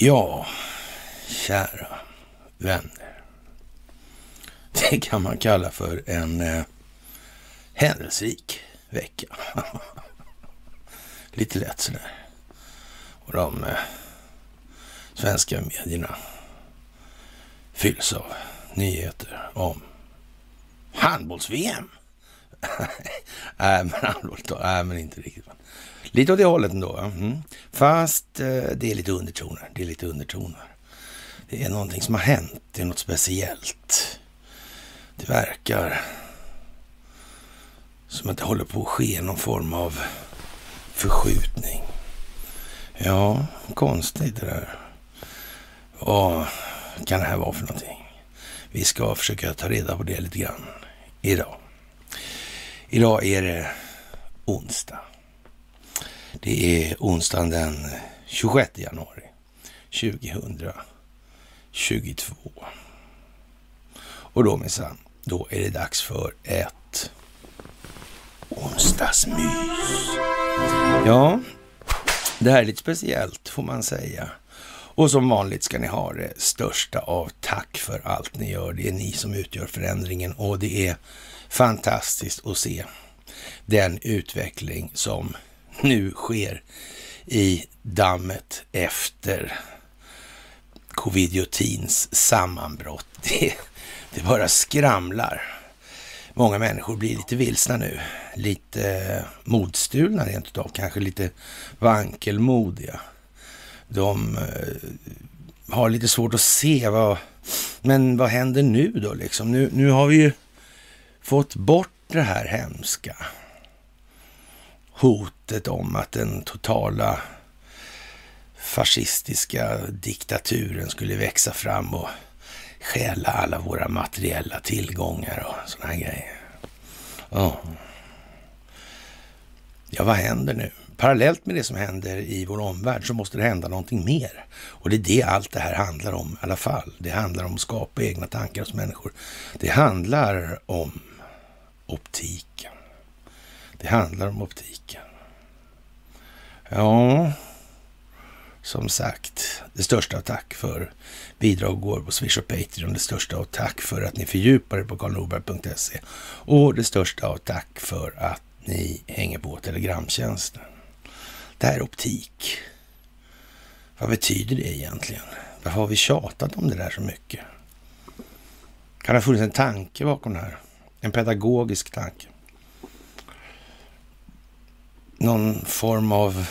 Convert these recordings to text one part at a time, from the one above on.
Ja, kära vänner. Det kan man kalla för en eh, händelserik vecka. Lite lätt sådär. Och de eh, svenska medierna fylls av nyheter om handbolls-VM. nej, men allvarligt nej, men inte riktigt. Lite åt det hållet ändå. Mm. Fast eh, det är lite undertoner. Det är lite undertoner. Det är någonting som har hänt. Det är något speciellt. Det verkar som att det håller på att ske någon form av förskjutning. Ja, konstigt det där. Vad kan det här vara för någonting? Vi ska försöka ta reda på det lite grann idag. Idag är det onsdag. Det är onsdagen den 26 januari 2022. Och då minsann, då är det dags för ett onsdagsmys. Ja, det här är lite speciellt får man säga. Och som vanligt ska ni ha det största av tack för allt ni gör. Det är ni som utgör förändringen och det är fantastiskt att se den utveckling som nu sker i dammet efter covidiotins sammanbrott. Det, det bara skramlar. Många människor blir lite vilsna nu. Lite eh, modstulna rent utav. Kanske lite vankelmodiga. De eh, har lite svårt att se vad... Men vad händer nu då liksom? Nu, nu har vi ju fått bort det här hemska hotet om att den totala fascistiska diktaturen skulle växa fram och stjäla alla våra materiella tillgångar och sådana här grejer. Oh. Ja, vad händer nu? Parallellt med det som händer i vår omvärld så måste det hända någonting mer. Och det är det allt det här handlar om i alla fall. Det handlar om att skapa egna tankar hos människor. Det handlar om optiken. Det handlar om optiken. Ja, som sagt, det största av tack för bidrag går på Swish och Patreon. Det största av tack för att ni fördjupar er på karlnorberg.se. Och det största av tack för att ni hänger på Telegramtjänsten. Det här är optik. Vad betyder det egentligen? Varför har vi tjatat om det där så mycket? Kan det ha funnits en tanke bakom det här? En pedagogisk tanke? Någon form av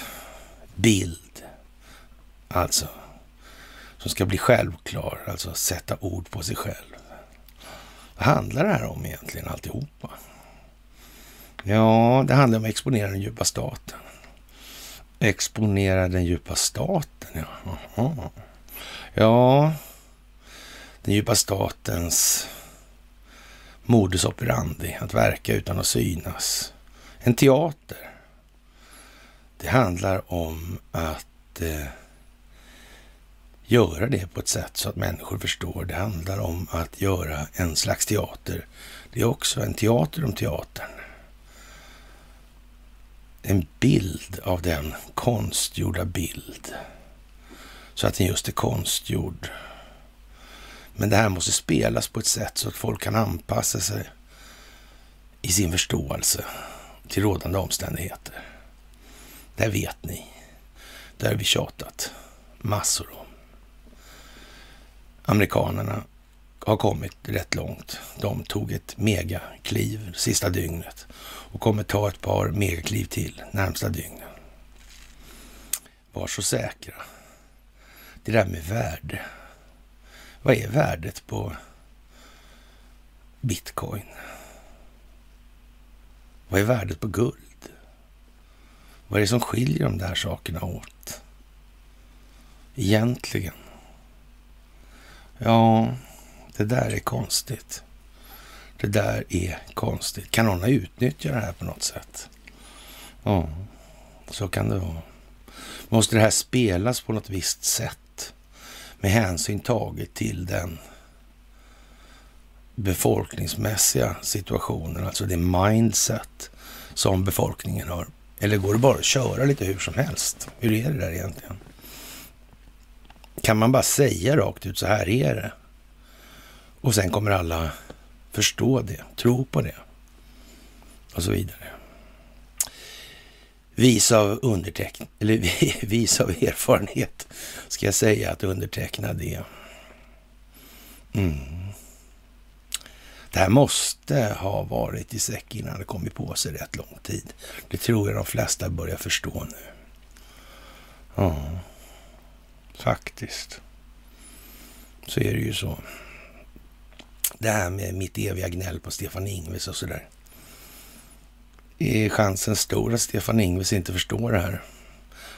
bild. Alltså, som ska bli självklar, alltså sätta ord på sig själv. Vad handlar det här om egentligen alltihopa? Ja, det handlar om att exponera den djupa staten. Exponera den djupa staten, ja. Aha. Ja, den djupa statens modus operandi, att verka utan att synas. En teater det handlar om att eh, göra det på ett sätt så att människor förstår. Det handlar om att göra en slags teater. Det är också en teater om teatern. En bild av den konstgjorda bild. Så att den just är konstgjord. Men det här måste spelas på ett sätt så att folk kan anpassa sig i sin förståelse till rådande omständigheter. Det vet ni. Det har vi tjatat massor om. Amerikanerna har kommit rätt långt. De tog ett megakliv sista dygnet och kommer ta ett par megakliv till närmsta dygnen. Var så säkra. Det där med värde. Vad är värdet på bitcoin? Vad är värdet på guld? Vad är det som skiljer de där sakerna åt? Egentligen. Ja, det där är konstigt. Det där är konstigt. Kan någon ha utnyttjat det här på något sätt? Ja, så kan det vara. Måste det här spelas på något visst sätt med hänsyn taget till den befolkningsmässiga situationen, alltså det mindset som befolkningen har eller går det bara att köra lite hur som helst? Hur är det där egentligen? kan man bara säga rakt ut så här är det. Och sen kommer alla förstå det, tro på det och så vidare. Vis av underteck eller vis av erfarenhet ska jag säga att underteckna det. Mm. Det här måste ha varit i säck innan det kommit på sig rätt lång tid. Det tror jag de flesta börjar förstå nu. Ja, faktiskt. Så är det ju så. Det här med mitt eviga gnäll på Stefan Ingves och sådär. Är chansen stor att Stefan Ingves inte förstår det här?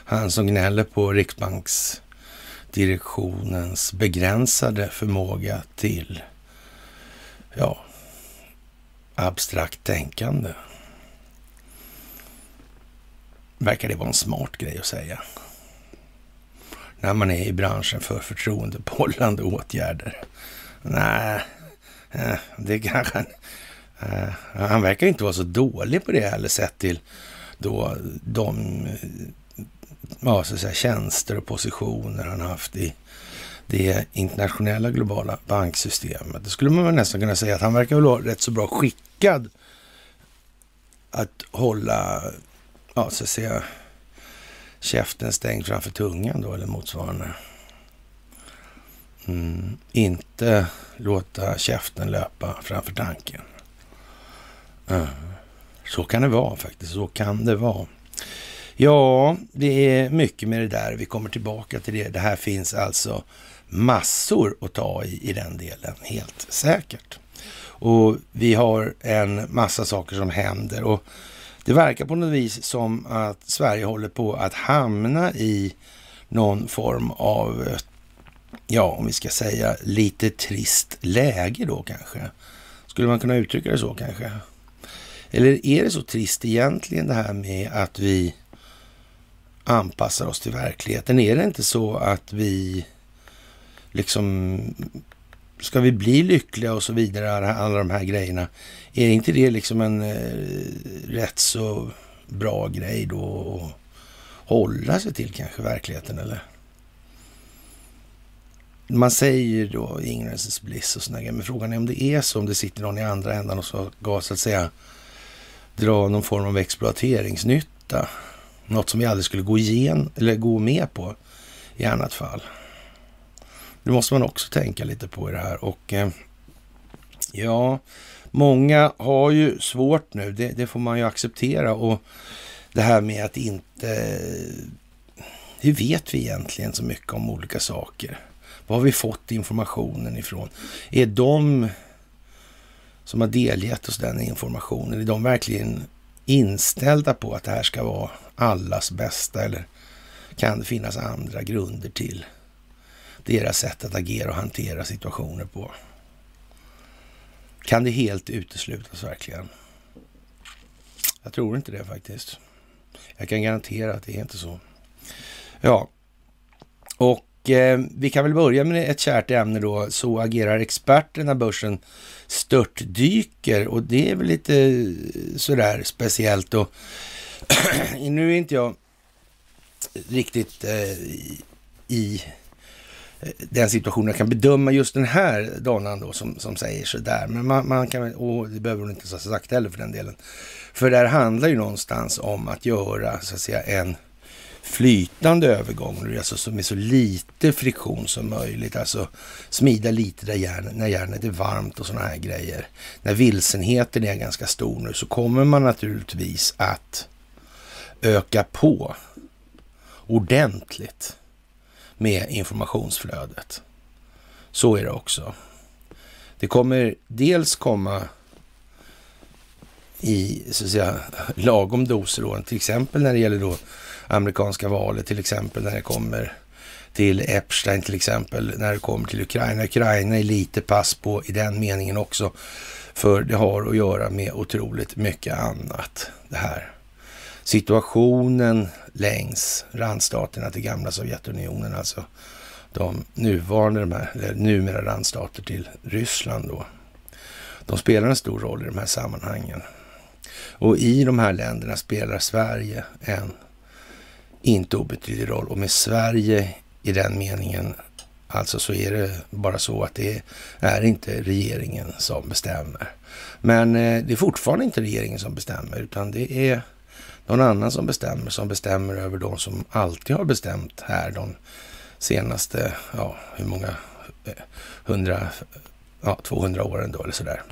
Han som gnäller på riksbanksdirektionens begränsade förmåga till, ja, abstrakt tänkande. Verkar det vara en smart grej att säga? När man är i branschen för förtroendepollande åtgärder. Nej, eh, det kanske... han... han verkar inte vara så dålig på det heller sett till då de ja, så att säga, tjänster och positioner han haft i det internationella globala banksystemet. Det skulle man nästan kunna säga att han verkar väl vara rätt så bra skickad att hålla, ja så att säga, käften stängd framför tungan då eller motsvarande. Mm, inte låta käften löpa framför tanken. Mm. Så kan det vara faktiskt, så kan det vara. Ja, det är mycket med det där. Vi kommer tillbaka till det. Det här finns alltså massor att ta i i den delen, helt säkert. Och vi har en massa saker som händer och det verkar på något vis som att Sverige håller på att hamna i någon form av, ja, om vi ska säga lite trist läge då kanske. Skulle man kunna uttrycka det så kanske? Eller är det så trist egentligen det här med att vi anpassar oss till verkligheten? Är det inte så att vi liksom, ska vi bli lyckliga och så vidare, alla de här grejerna. Är inte det liksom en eh, rätt så bra grej då att hålla sig till kanske verkligheten eller? Man säger då ignorance bliss och sådana grejer, men frågan är om det är så, om det sitter någon i andra ändan och så ska så att säga dra någon form av exploateringsnytta. Något som vi aldrig skulle gå igen eller gå med på i annat fall. Det måste man också tänka lite på i det här. Och eh, ja, många har ju svårt nu. Det, det, får man ju acceptera. Och det här med att inte... Hur vet vi egentligen så mycket om olika saker? Var har vi fått informationen ifrån? Är de som har delgett oss den informationen, är de verkligen inställda på att det här ska vara allas bästa eller kan det finnas andra grunder till deras sätt att agera och hantera situationer på. Kan det helt uteslutas verkligen? Jag tror inte det faktiskt. Jag kan garantera att det är inte så. Ja, och eh, vi kan väl börja med ett kärt ämne då. Så agerar experter när börsen störtdyker och det är väl lite eh, sådär speciellt. Och nu är inte jag riktigt eh, i den situationen jag kan bedöma just den här donnan då som, som säger sådär. Men man, man kan, och det behöver hon inte ha sagt heller för den delen. För det här handlar ju någonstans om att göra så att säga en flytande övergång, alltså med så lite friktion som möjligt. Alltså smida lite där järn, när järnet är varmt och sådana här grejer. När vilsenheten är ganska stor nu så kommer man naturligtvis att öka på ordentligt med informationsflödet. Så är det också. Det kommer dels komma i så att säga, lagom doser, då, till exempel när det gäller då amerikanska valet, till exempel när det kommer till Epstein, till exempel när det kommer till Ukraina. Ukraina är lite pass på i den meningen också, för det har att göra med otroligt mycket annat det här situationen längs randstaterna till gamla Sovjetunionen, alltså de nuvarande, de här, eller numera randstater till Ryssland då. De spelar en stor roll i de här sammanhangen. Och i de här länderna spelar Sverige en inte obetydlig roll. Och med Sverige i den meningen Alltså så är det bara så att det är inte regeringen som bestämmer. Men eh, det är fortfarande inte regeringen som bestämmer, utan det är någon annan som bestämmer, som bestämmer över de som alltid har bestämt här de senaste, ja, hur många, eh, 100, ja, 200 åren då eller sådär.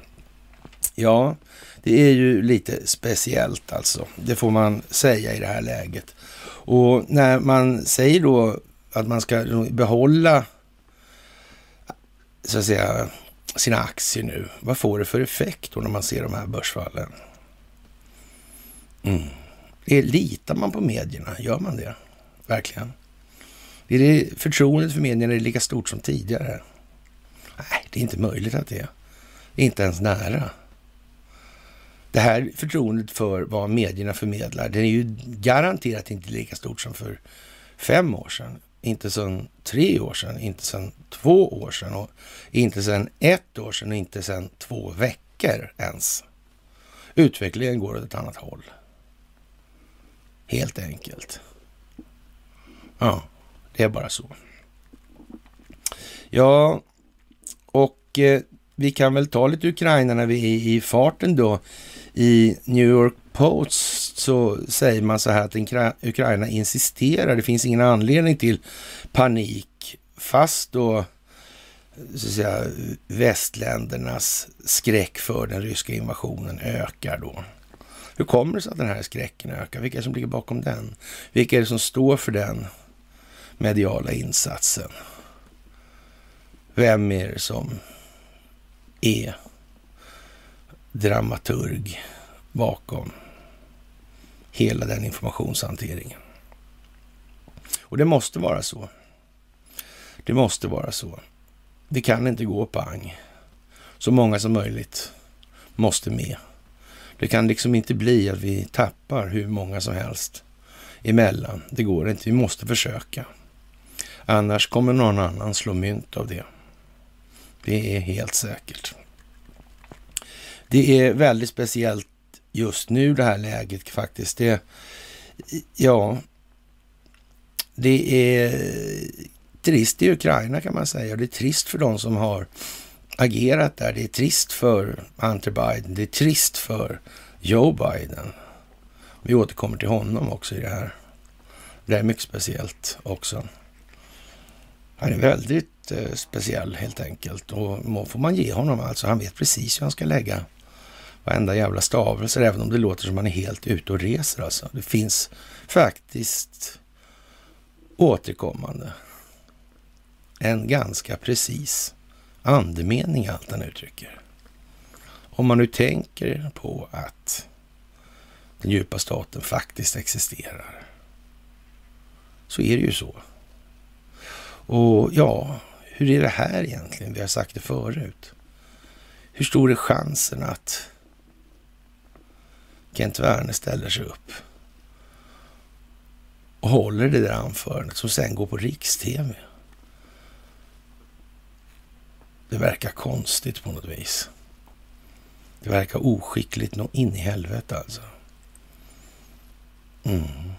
Ja, det är ju lite speciellt alltså. Det får man säga i det här läget. Och när man säger då att man ska behålla så att säga sina aktier nu. Vad får det för effekt då när man ser de här börsfallen? Mm. Litar man på medierna? Gör man det? Verkligen? Är det förtroendet för medierna är lika stort som tidigare? Nej, det är inte möjligt att det är. Inte ens nära. Det här förtroendet för vad medierna förmedlar, det är ju garanterat inte lika stort som för fem år sedan. Inte sedan tre år sedan, inte sedan två år sedan och inte sedan ett år sedan och inte sedan två veckor ens. Utvecklingen går åt ett annat håll. Helt enkelt. Ja, det är bara så. Ja, och eh, vi kan väl ta lite Ukraina när vi är i farten då. I New York Post så säger man så här att Ukraina insisterar. Det finns ingen anledning till panik fast då så att säga, västländernas skräck för den ryska invasionen ökar då. Hur kommer det sig att den här skräcken ökar? Vilka är det som ligger bakom den? Vilka är det som står för den mediala insatsen? Vem är det som är dramaturg bakom hela den informationshanteringen? Och det måste vara så. Det måste vara så. Det kan inte gå pang. Så många som möjligt måste med. Det kan liksom inte bli att vi tappar hur många som helst emellan. Det går inte. Vi måste försöka. Annars kommer någon annan slå mynt av det. Det är helt säkert. Det är väldigt speciellt just nu det här läget faktiskt. Det, ja, det är trist i Ukraina kan man säga. Det är trist för de som har agerat där. Det är trist för Hunter Biden. Det är trist för Joe Biden. Vi återkommer till honom också i det här. Det är mycket speciellt också. Han är väldigt eh, speciell helt enkelt och får man ge honom alltså. Han vet precis hur han ska lägga varenda jävla stavelse, även om det låter som han är helt ute och reser alltså. Det finns faktiskt återkommande en ganska precis andemening i allt han uttrycker. Om man nu tänker på att den djupa staten faktiskt existerar, så är det ju så. Och ja, hur är det här egentligen? Vi har sagt det förut. Hur stor är chansen att Kent Werner ställer sig upp och håller det där anförandet som sen går på riks-tv? Det verkar konstigt på något vis. Det verkar oskickligt nå in i helvete alltså. Mm.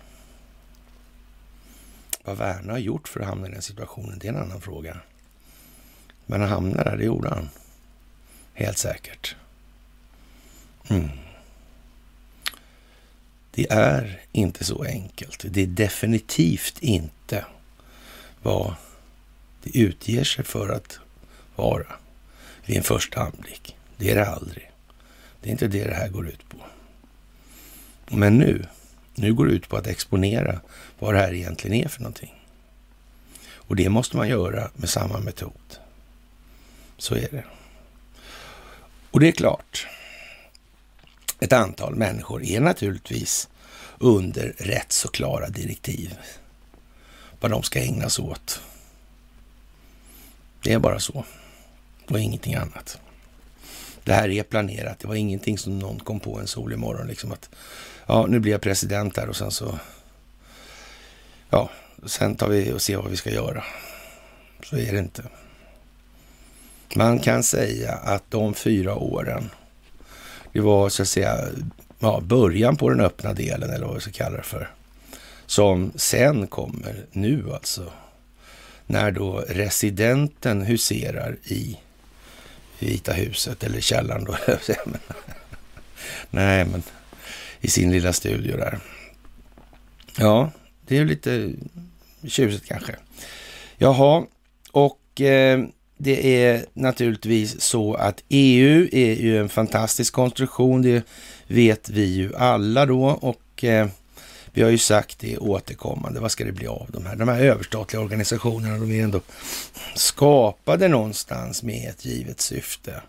Vad Werner har gjort för att hamna i den situationen, det är en annan fråga. Men han hamnade där, det gjorde han. Helt säkert. Mm. Det är inte så enkelt. Det är definitivt inte vad det utger sig för att vara vid en första anblick. Det är det aldrig. Det är inte det det här går ut på. Men nu, nu går det ut på att exponera vad det här egentligen är för någonting. Och det måste man göra med samma metod. Så är det. Och det är klart, ett antal människor är naturligtvis under rätt så klara direktiv vad de ska ägna sig åt. Det är bara så och ingenting annat. Det här är planerat. Det var ingenting som någon kom på en solig morgon. Liksom att ja, nu blir jag president där och sen så ja, sen tar vi och ser vad vi ska göra. Så är det inte. Man kan säga att de fyra åren, det var så att säga ja, början på den öppna delen eller vad vi ska kalla det för. Som sen kommer nu alltså. när då residenten huserar i Vita huset eller källaren då. Nej, men i sin lilla studio där. Ja, det är lite tjusigt kanske. Jaha, och eh, det är naturligtvis så att EU är ju en fantastisk konstruktion. Det vet vi ju alla då och eh, vi har ju sagt det återkommande. Vad ska det bli av de här? De här överstatliga organisationerna, de är ändå skapade någonstans med ett givet syfte.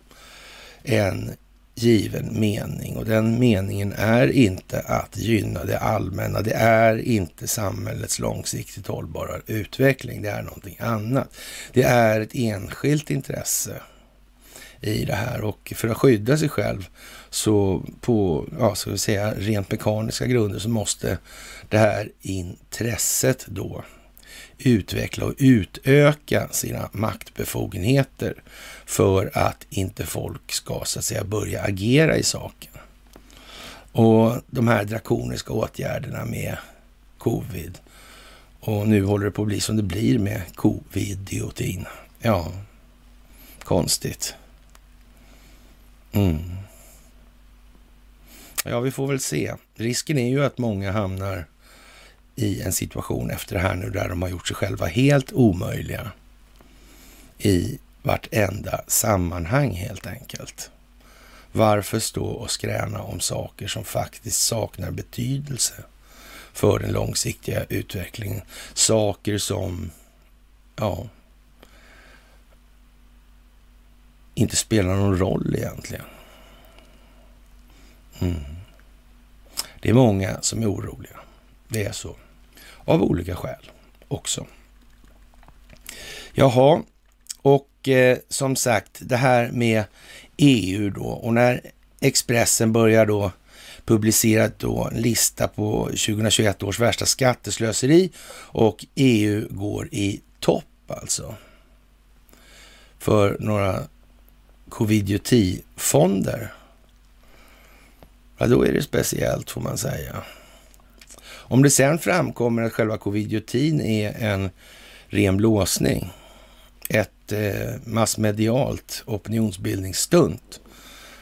En given mening och den meningen är inte att gynna det allmänna. Det är inte samhällets långsiktigt hållbara utveckling. Det är någonting annat. Det är ett enskilt intresse i det här och för att skydda sig själv så på, ja, ska vi säga, rent mekaniska grunder så måste det här intresset då utveckla och utöka sina maktbefogenheter för att inte folk ska så att säga börja agera i saken. Och de här drakoniska åtgärderna med covid och nu håller det på att bli som det blir med covid-diotin. Ja, konstigt. Mm. Ja, vi får väl se. Risken är ju att många hamnar i en situation efter det här nu där de har gjort sig själva helt omöjliga i vartenda sammanhang helt enkelt. Varför stå och skräna om saker som faktiskt saknar betydelse för den långsiktiga utvecklingen? Saker som, ja, inte spelar någon roll egentligen. Mm. Det är många som är oroliga. Det är så. Av olika skäl också. Jaha, och eh, som sagt det här med EU då och när Expressen börjar då publicera då en lista på 2021 års värsta skatteslöseri och EU går i topp alltså. För några covidioti-fonder. Ja, då är det speciellt får man säga. Om det sen framkommer att själva covidiotin är en ren blåsning, ett eh, massmedialt opinionsbildningsstunt,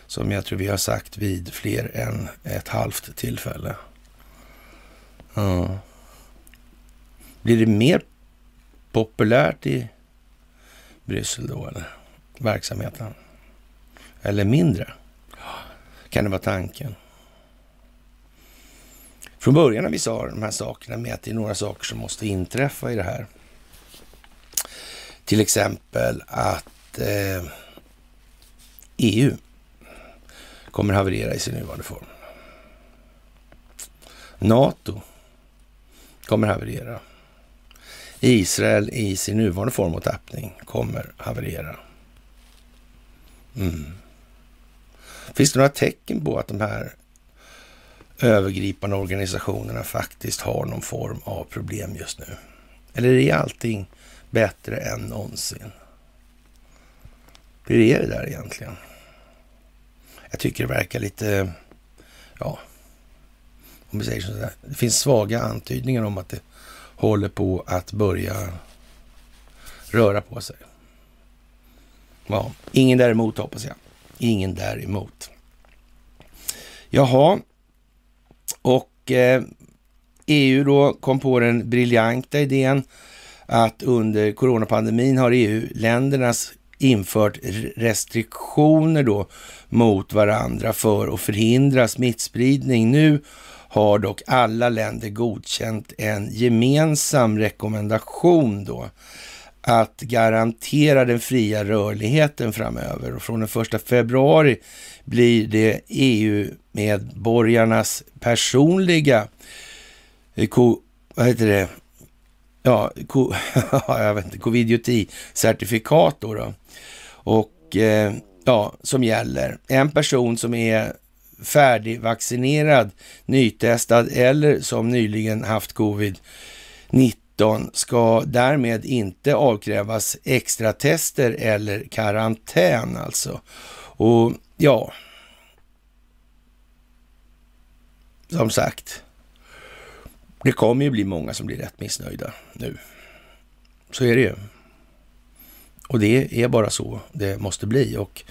som jag tror vi har sagt vid fler än ett halvt tillfälle. Ja. Blir det mer populärt i Bryssel då, eller verksamheten? Eller mindre? Kan det vara tanken? Från början när vi sa de här sakerna med att det är några saker som måste inträffa i det här. Till exempel att eh, EU kommer haverera i sin nuvarande form. NATO kommer haverera. Israel i sin nuvarande form och tappning kommer haverera. Mm. Finns det några tecken på att de här övergripande organisationerna faktiskt har någon form av problem just nu? Eller är allting bättre än någonsin? Hur är det där egentligen? Jag tycker det verkar lite, ja, om vi säger så här. Det finns svaga antydningar om att det håller på att börja röra på sig. Ja, ingen däremot hoppas jag. Ingen däremot. Jaha, och eh, EU då kom på den briljanta idén att under coronapandemin har EU-ländernas infört restriktioner då mot varandra för att förhindra smittspridning. Nu har dock alla länder godkänt en gemensam rekommendation då att garantera den fria rörligheten framöver. Och från den första februari blir det EU-medborgarnas personliga eh, ko, vad heter det? Ja, ko, jag vet inte, covidioti-certifikat då, då. Och eh, ja, som gäller. En person som är färdigvaccinerad, nytestad eller som nyligen haft covid-19 ska därmed inte avkrävas extra tester eller karantän alltså. Och ja, som sagt, det kommer ju bli många som blir rätt missnöjda nu. Så är det ju. Och det är bara så det måste bli. Och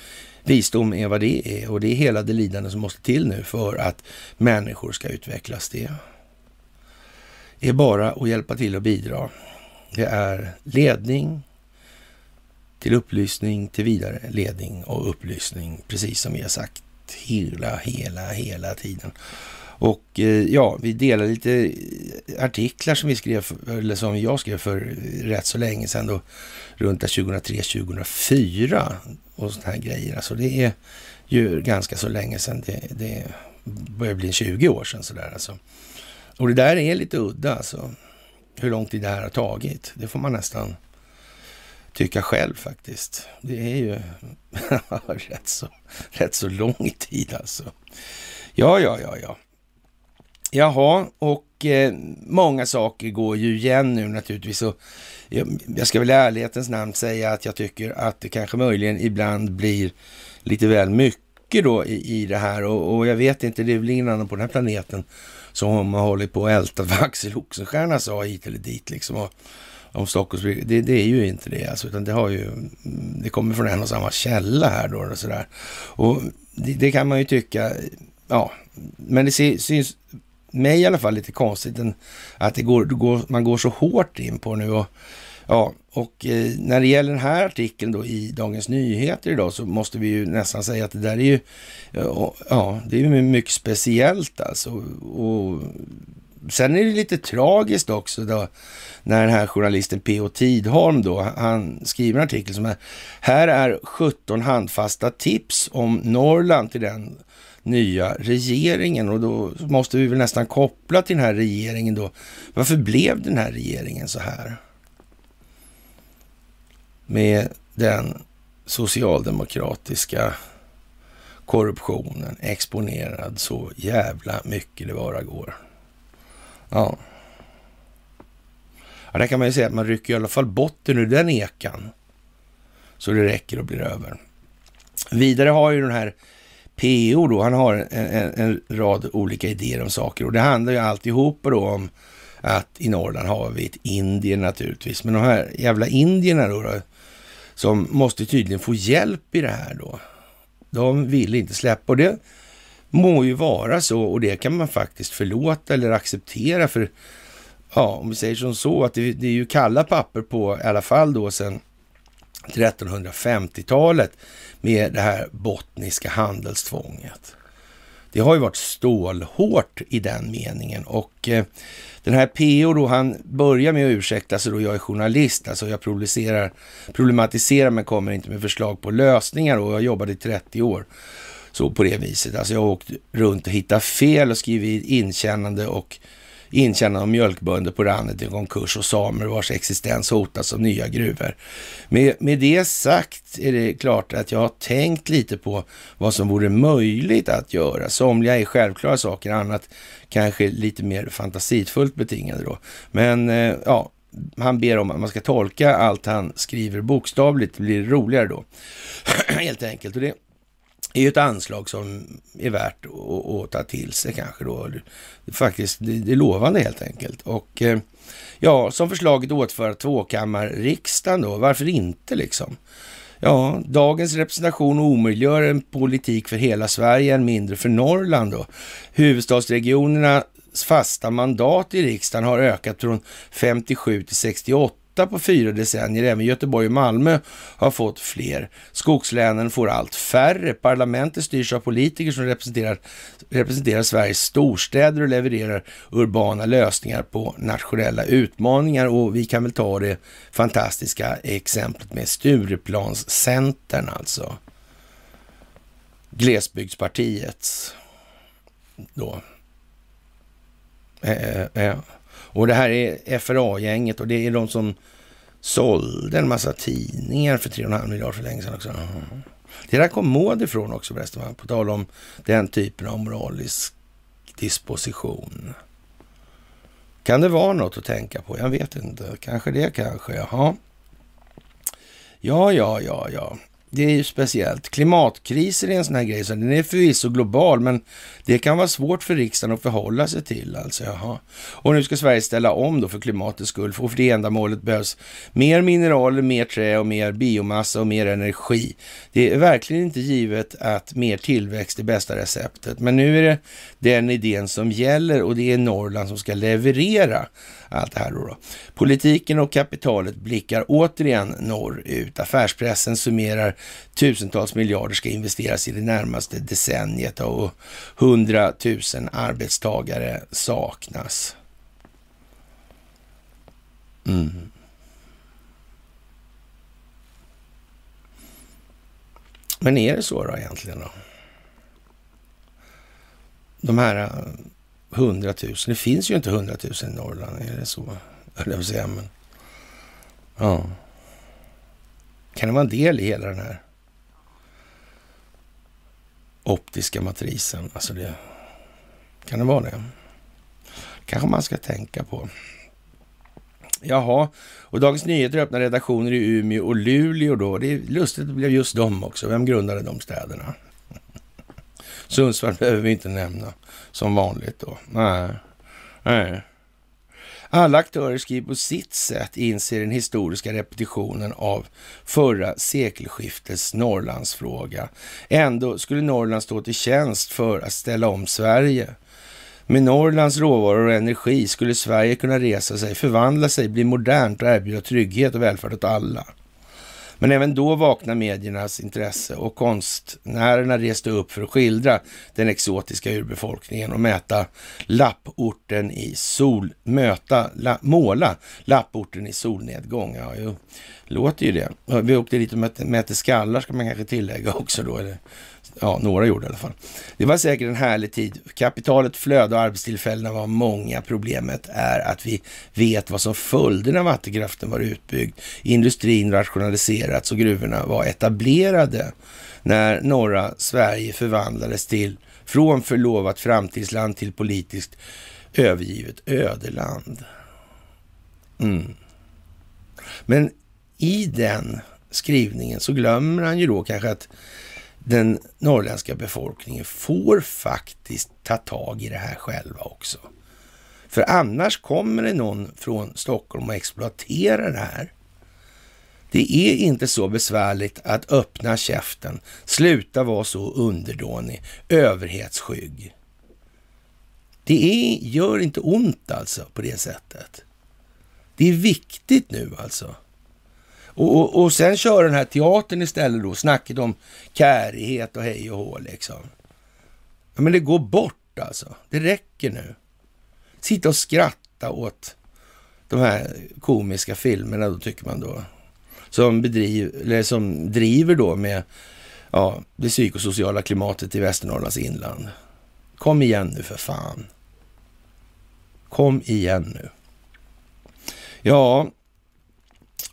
visdom är vad det är. Och det är hela det lidande som måste till nu för att människor ska utvecklas. Det är bara att hjälpa till och bidra. Det är ledning till upplysning, till vidare ledning och upplysning, precis som vi har sagt hela, hela, hela tiden. Och eh, ja, vi delar lite eh, artiklar som vi skrev, eller som jag skrev för rätt så länge sedan då, runt 2003-2004 och sådana här grejer. Alltså det är ju ganska så länge sedan. Det, det börjar bli 20 år sedan sådär alltså. Och det där är lite udda alltså. Hur lång tid det här har tagit. Det får man nästan tycka själv faktiskt. Det är ju rätt, så, rätt så lång tid alltså. Ja, ja, ja, ja. Jaha, och eh, många saker går ju igen nu naturligtvis. Och jag, jag ska väl i ärlighetens namn säga att jag tycker att det kanske möjligen ibland blir lite väl mycket då i, i det här. Och, och jag vet inte, det är väl ingen annan på den här planeten som har hållit på och ältat vad Axel Oxenstierna sa hit eller dit liksom. Och, om Stockholms det, det är ju inte det alltså, utan det har ju, mm, det kommer från en och samma källa här då och sådär. Och det, det, kan man ju tycka, ja, men det syns mig i alla fall lite konstigt att det går, går, man går så hårt in på nu. Och, ja, och eh, när det gäller den här artikeln då i Dagens Nyheter idag så måste vi ju nästan säga att det där är ju, ja, det är ju mycket speciellt alltså. Och sen är det lite tragiskt också då när den här journalisten P.O. Tidholm då, han skriver en artikel som är Här är 17 handfasta tips om Norrland till den nya regeringen och då måste vi väl nästan koppla till den här regeringen då. Varför blev den här regeringen så här? Med den socialdemokratiska korruptionen exponerad så jävla mycket det bara går. Ja. ja, där kan man ju säga att man rycker i alla fall botten ur den ekan så det räcker och blir över. Vidare har ju den här PO då, han har en, en, en, rad olika idéer om saker och det handlar ju alltihopa då om att i Norrland har vi ett Indien naturligtvis, men de här jävla indierna då, då som måste tydligen få hjälp i det här då. De vill inte släppa och det må ju vara så och det kan man faktiskt förlåta eller acceptera för ja, om vi säger som så att det, det är ju kalla papper på i alla fall då sedan 1350-talet med det här bottniska handelstvånget. Det har ju varit stålhårt i den meningen och eh, den här PO då, han börjar med att ursäkta sig då, jag är journalist, alltså jag problematiserar men kommer inte med förslag på lösningar och jag jobbade i 30 år. Så på det viset, alltså jag har åkt runt och hittat fel och skrivit inkännande och intjänande av mjölkbönder på randen till konkurs och samer vars existens hotas av nya gruvor. Med, med det sagt är det klart att jag har tänkt lite på vad som vore möjligt att göra. Somliga är självklara saker, annat kanske lite mer fantasifullt betingade då. Men eh, ja, han ber om att man ska tolka allt han skriver bokstavligt, det blir roligare då. Helt enkelt. Och det är ju ett anslag som är värt att, att ta till sig kanske då. Faktiskt, det är lovande helt enkelt. Och eh, ja, som förslaget återföra tvåkammarriksdagen då, varför inte liksom? Ja, dagens representation omöjliggör en politik för hela Sverige, en mindre för Norrland då. Huvudstadsregionernas fasta mandat i riksdagen har ökat från 57 till 68 på fyra decennier. Även Göteborg och Malmö har fått fler. Skogslänen får allt färre. Parlamentet styrs av politiker som representerar, representerar Sveriges storstäder och levererar urbana lösningar på nationella utmaningar. Och vi kan väl ta det fantastiska exemplet med Stureplanscentern alltså. Glesbygdspartiets då. Eh, eh, eh och det här är FRA-gänget och det är de som sålde en massa tidningar för 3,5 miljarder för länge sedan också. Mm. Det där kom Maud ifrån också förresten, på tal om den typen av moralisk disposition. Kan det vara något att tänka på? Jag vet inte. Kanske det, kanske. Jaha. Ja, ja, ja, ja det är ju speciellt. Klimatkrisen är en sån här grej, så den är förvisso global, men det kan vara svårt för riksdagen att förhålla sig till. Alltså, jaha. Och nu ska Sverige ställa om då för klimatets skull, och för det ändamålet behövs mer mineraler, mer trä och mer biomassa och mer energi. Det är verkligen inte givet att mer tillväxt är bästa receptet, men nu är det den idén som gäller och det är Norrland som ska leverera allt det här då, då. Politiken och kapitalet blickar återigen norrut. Affärspressen summerar tusentals miljarder ska investeras i det närmaste decenniet och hundratusen arbetstagare saknas. Mm. Men är det så då egentligen då? De här eh, 100 000. Det finns ju inte 100 000 i Norrland, är det så? Jag säga, men... Ja. Kan det vara en del i hela den här optiska matrisen? Alltså det... Kan det vara det? kanske man ska tänka på. Jaha, och Dagens Nyheter öppnar redaktioner i Umeå och Luleå då. Det är lustigt att det blev just dem också. Vem grundade de städerna? Sundsvall behöver vi inte nämna som vanligt då. Nej. Nej. Alla aktörer skriver på sitt sätt inser den historiska repetitionen av förra sekelskiftets Norrlandsfråga. Ändå skulle Norrland stå till tjänst för att ställa om Sverige. Med Norrlands råvaror och energi skulle Sverige kunna resa sig, förvandla sig, bli modernt och erbjuda trygghet och välfärd åt alla. Men även då vaknade mediernas intresse och konstnärerna reste upp för att skildra den exotiska urbefolkningen och mäta lapporten i sol, möta, la, måla lapporten i solnedgång. Ja, jo, låter ju det. Vi åkte dit och mätte, mätte skallar ska man kanske tillägga också då, eller Ja, några gjorde i alla fall. Det var säkert en härlig tid. Kapitalet flödade och arbetstillfällena var många. Problemet är att vi vet vad som följde när vattenkraften var utbyggd. Industrin rationaliserats och gruvorna var etablerade. När norra Sverige förvandlades till från förlovat framtidsland till politiskt övergivet ödeland. Mm. Men i den skrivningen så glömmer han ju då kanske att den norrländska befolkningen får faktiskt ta tag i det här själva också. För annars kommer det någon från Stockholm och exploaterar det här. Det är inte så besvärligt att öppna käften, sluta vara så underdånig, överhetsskygg. Det är, gör inte ont alltså på det sättet. Det är viktigt nu alltså. Och, och, och sen kör den här teatern istället då, snacket om kärighet och hej och hå liksom. Ja, men det går bort alltså. Det räcker nu. Sitta och skratta åt de här komiska filmerna då tycker man då. Som, bedriv, eller som driver då med ja, det psykosociala klimatet i Västernorrlands inland. Kom igen nu för fan. Kom igen nu. Ja,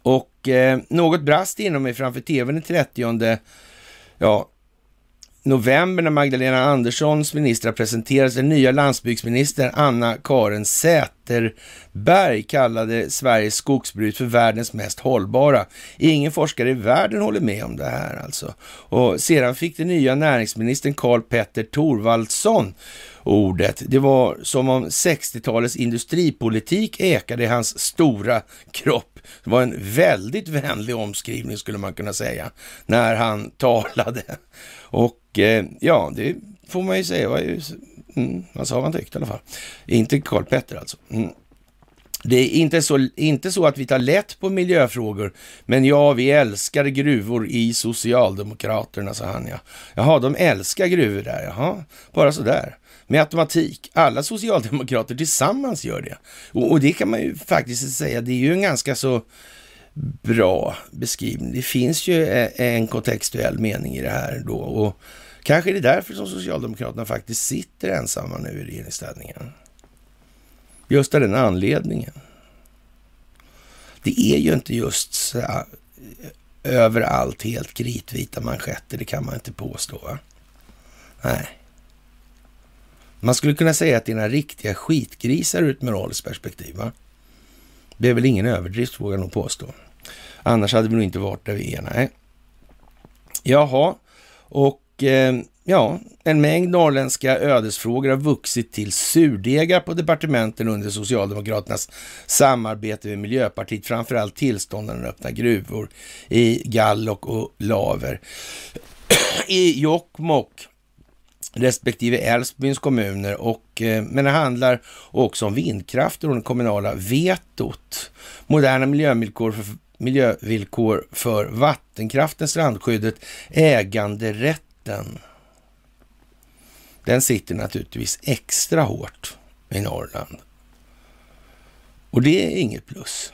och eh, något brast inom mig framför tvn den 30 ja, november när Magdalena Anderssons ministrar presenterades. Den nya landsbygdsministern Anna-Karin Säterberg kallade Sveriges skogsbruk för världens mest hållbara. Ingen forskare i världen håller med om det här alltså. Och sedan fick den nya näringsministern Karl Petter Thorvaldsson ordet. Det var som om 60-talets industripolitik ekade i hans stora kropp. Det var en väldigt vänlig omskrivning skulle man kunna säga, när han talade. Och eh, ja, det får man ju säga var ju, mm, han sa vad han tyckte i alla fall. Inte Karl Petter alltså. Mm. Det är inte så, inte så att vi tar lätt på miljöfrågor, men ja, vi älskar gruvor i Socialdemokraterna, sa han ja. Jaha, de älskar gruvor där, jaha, bara sådär med automatik. Alla socialdemokrater tillsammans gör det. Och, och, det kan man ju faktiskt säga, det är ju en ganska så bra beskrivning. Det finns ju en kontextuell mening i det här då. Och kanske är det därför som Socialdemokraterna faktiskt sitter ensamma nu i regeringsställningen. Just av den anledningen. Det är ju inte just så överallt helt kritvita manschetter, det kan man inte påstå. Nej. Man skulle kunna säga att det är några riktiga skitgrisar ur ett moraliskt perspektiv. Va? Det är väl ingen överdrift, vågar jag nog påstå. Annars hade vi nog inte varit där vi är. Nej. Jaha, och eh, ja, en mängd norrländska ödesfrågor har vuxit till surdegar på departementen under Socialdemokraternas samarbete med Miljöpartiet, framförallt tillstånden att öppna gruvor i Gallok och Laver. I Jokkmokk respektive Älvsbyns kommuner. Och, eh, men det handlar också om vindkraft och det kommunala vetot. Moderna miljövillkor för, miljövillkor för vattenkraften, strandskyddet, äganderätten. Den sitter naturligtvis extra hårt i Norrland. Och det är inget plus.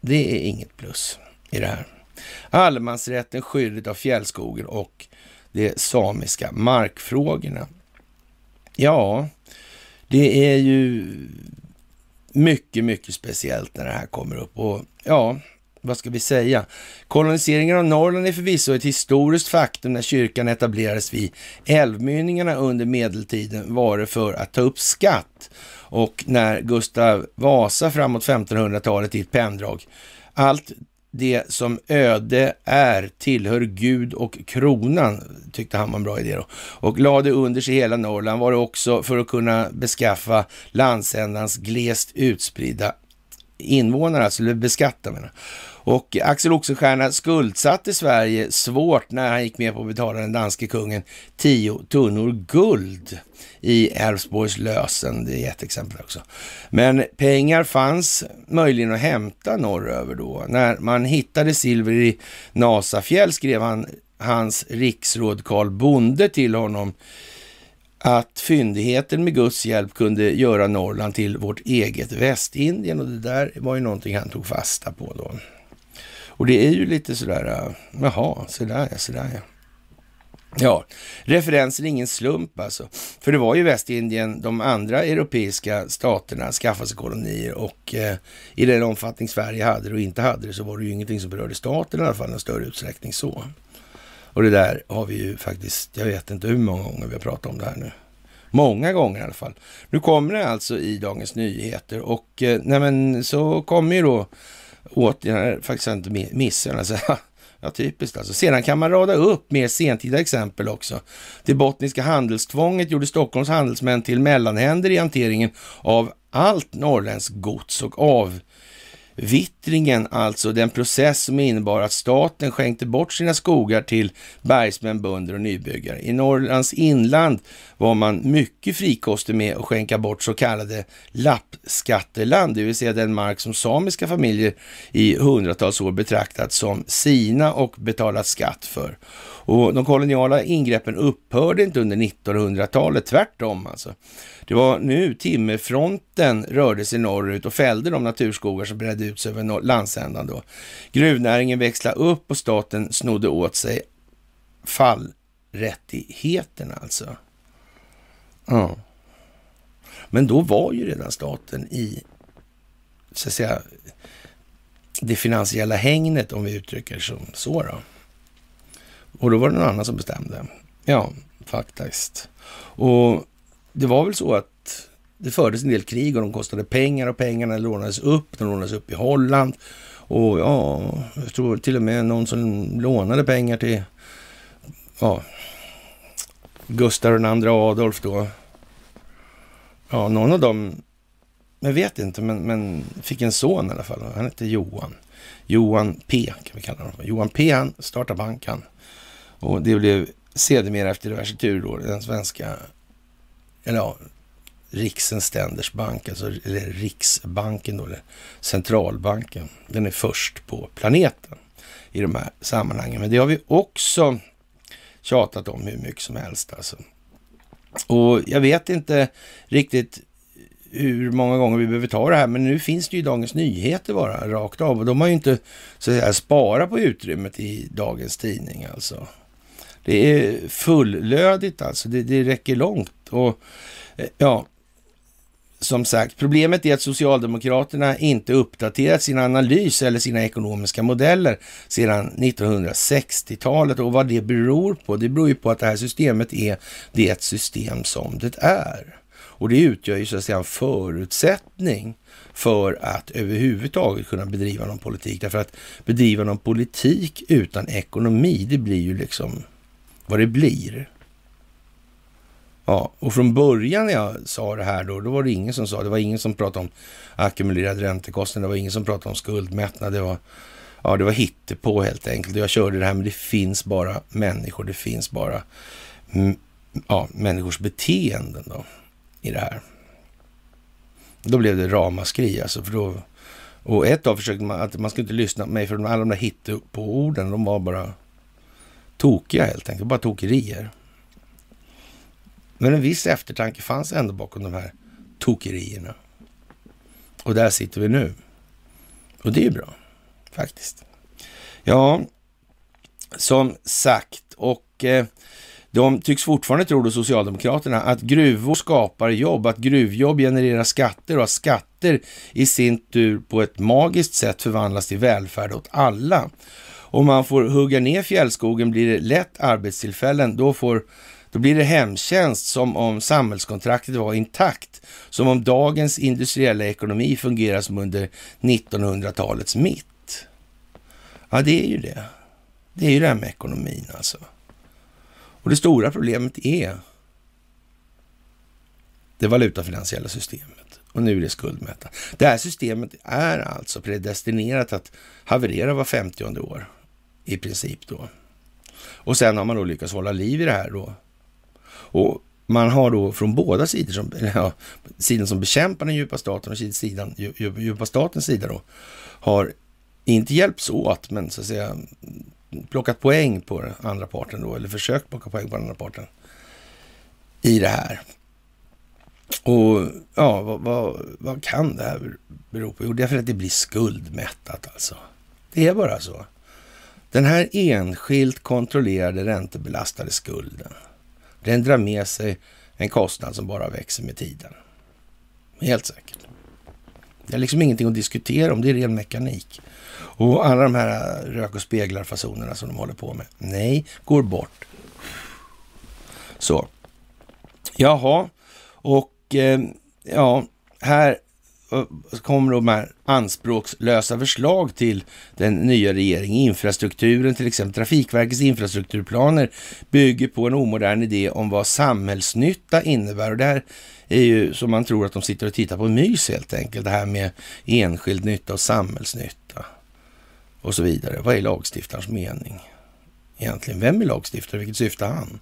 Det är inget plus i det här. Allemansrätten, skyddet av fjällskogen och de samiska markfrågorna. Ja, det är ju mycket, mycket speciellt när det här kommer upp. Och ja, vad ska vi säga? Koloniseringen av Norrland är förvisso ett historiskt faktum när kyrkan etablerades vid älvmynningarna under medeltiden var det för att ta upp skatt. Och när Gustav Vasa framåt 1500-talet i ett penndrag allt det som öde är tillhör Gud och kronan, tyckte han var en bra idé då. Och lade under sig hela Norrland var det också för att kunna beskaffa landsändans glest utspridda invånare, alltså beskatta menar. Och Axel Oxenstierna skuldsatte Sverige svårt när han gick med på att betala den danske kungen tio tunnor guld i Älvsborgs lösen. Det är ett exempel också. Men pengar fanns möjligen att hämta norröver då. När man hittade silver i Nasafjäll skrev han hans riksråd Karl Bonde till honom att fyndigheten med Guds hjälp kunde göra Norrland till vårt eget Västindien och det där var ju någonting han tog fasta på då. Och det är ju lite sådär, äh, jaha, sådär ja, sådär ja. Ja, referensen är ingen slump alltså. För det var ju Västindien, de andra europeiska staterna skaffade sig kolonier och eh, i den omfattning Sverige hade det och inte hade det så var det ju ingenting som berörde staten i alla fall i någon större utsträckning så. Och det där har vi ju faktiskt, jag vet inte hur många gånger vi har pratat om det här nu. Många gånger i alla fall. Nu kommer det alltså i Dagens Nyheter och eh, nej men så kommer ju då åtgärder, faktiskt inte missen, alltså, ja typiskt alltså. Sedan kan man rada upp mer sentida exempel också. Det bottniska handelstvånget gjorde Stockholms handelsmän till mellanhänder i hanteringen av allt norrländskt gods och av Vittringen, alltså den process som innebar att staten skänkte bort sina skogar till bergsmän, bönder och nybyggare. I Norrlands inland var man mycket frikostig med att skänka bort så kallade lappskatteland, det vill säga den mark som samiska familjer i hundratals år betraktat som sina och betalat skatt för. Och de koloniala ingreppen upphörde inte under 1900-talet, tvärtom alltså. Det var nu timmerfronten rörde sig norrut och fällde de naturskogar som bredde ut sig över landsändan då. Gruvnäringen växlade upp och staten snodde åt sig fallrättigheterna alltså. Ja. Men då var ju redan staten i, så att säga, det finansiella hängnet om vi uttrycker det som så då. Och då var det någon annan som bestämde. Ja, faktiskt. Och det var väl så att det fördes en del krig och de kostade pengar och pengarna lånades upp. De lånades upp i Holland. Och ja, jag tror till och med någon som lånade pengar till ja, Gustav II Adolf då. Ja, någon av dem, jag vet inte, men, men fick en son i alla fall. Han hette Johan. Johan P kan vi kalla honom. Johan P han startade banken. Och det blev sedermera efter diverse turer den svenska, eller ja, Riksens Ständers bank, alltså, eller Riksbanken då, eller centralbanken. Den är först på planeten i de här sammanhangen. Men det har vi också tjatat om hur mycket som helst alltså. Och jag vet inte riktigt hur många gånger vi behöver ta det här, men nu finns det ju Dagens Nyheter bara rakt av och de har ju inte så att säga sparat på utrymmet i dagens tidning alltså. Det är fullödigt alltså, det, det räcker långt. Och eh, ja, som sagt, problemet är att Socialdemokraterna inte uppdaterat sin analys eller sina ekonomiska modeller sedan 1960-talet och vad det beror på. Det beror ju på att det här systemet är det system som det är. Och det utgör ju så att säga en förutsättning för att överhuvudtaget kunna bedriva någon politik. Därför att bedriva någon politik utan ekonomi, det blir ju liksom vad det blir. Ja, och från början när jag sa det här då, då var det ingen som sa, det var ingen som pratade om ackumulerad räntekostnad, det var ingen som pratade om skuldmättnad, det var, ja, det var hittepå helt enkelt. Jag körde det här, men det finns bara människor, det finns bara ja, människors beteenden då i det här. Då blev det ramaskri alltså, för då, och ett av försökte man att man skulle inte lyssna på mig, för alla de där hittepå-orden, de var bara tokiga helt enkelt, bara tokerier. Men en viss eftertanke fanns ändå bakom de här tokerierna. Och där sitter vi nu. Och det är ju bra, faktiskt. Ja, som sagt, och eh, de tycks fortfarande tro, då Socialdemokraterna, att gruvor skapar jobb, att gruvjobb genererar skatter och att skatter i sin tur på ett magiskt sätt förvandlas till välfärd åt alla. Om man får hugga ner fjällskogen blir det lätt arbetstillfällen. Då får då blir det hemtjänst som om samhällskontraktet var intakt, som om dagens industriella ekonomi fungerar som under 1900-talets mitt. Ja, det är ju det. Det är ju det här med ekonomin alltså. Och det stora problemet är det valutafinansiella systemet. Och nu är det skuldmätta. Det här systemet är alltså predestinerat att haverera var 50 år i princip då. Och sen har man då lyckats hålla liv i det här då och man har då från båda sidor, som, ja, sidan som bekämpar den djupa staten och sidan, djupa statens sida då, har inte hjälpts åt, men så att säga plockat poäng på den andra parten då, eller försökt plocka poäng på den andra parten i det här. Och ja, vad, vad, vad kan det här bero på? Jo, det är för att det blir skuldmättat alltså. Det är bara så. Den här enskilt kontrollerade räntebelastade skulden den drar med sig en kostnad som bara växer med tiden. Helt säkert. Det är liksom ingenting att diskutera om, det är ren mekanik. Och alla de här rök och speglar-fasonerna som de håller på med, nej, går bort. Så. Jaha, och eh, ja, här Eh, kommer de här anspråkslösa förslag till den nya regeringen. Infrastrukturen, till exempel Trafikverkets infrastrukturplaner, bygger på en omodern idé om vad samhällsnytta innebär. Och det här är ju som man tror att de sitter och tittar på mys helt enkelt. Det här med enskild nytta och samhällsnytta och så vidare. Vad är lagstiftarens mening egentligen? Vem är lagstiftare? Vilket syfte har han?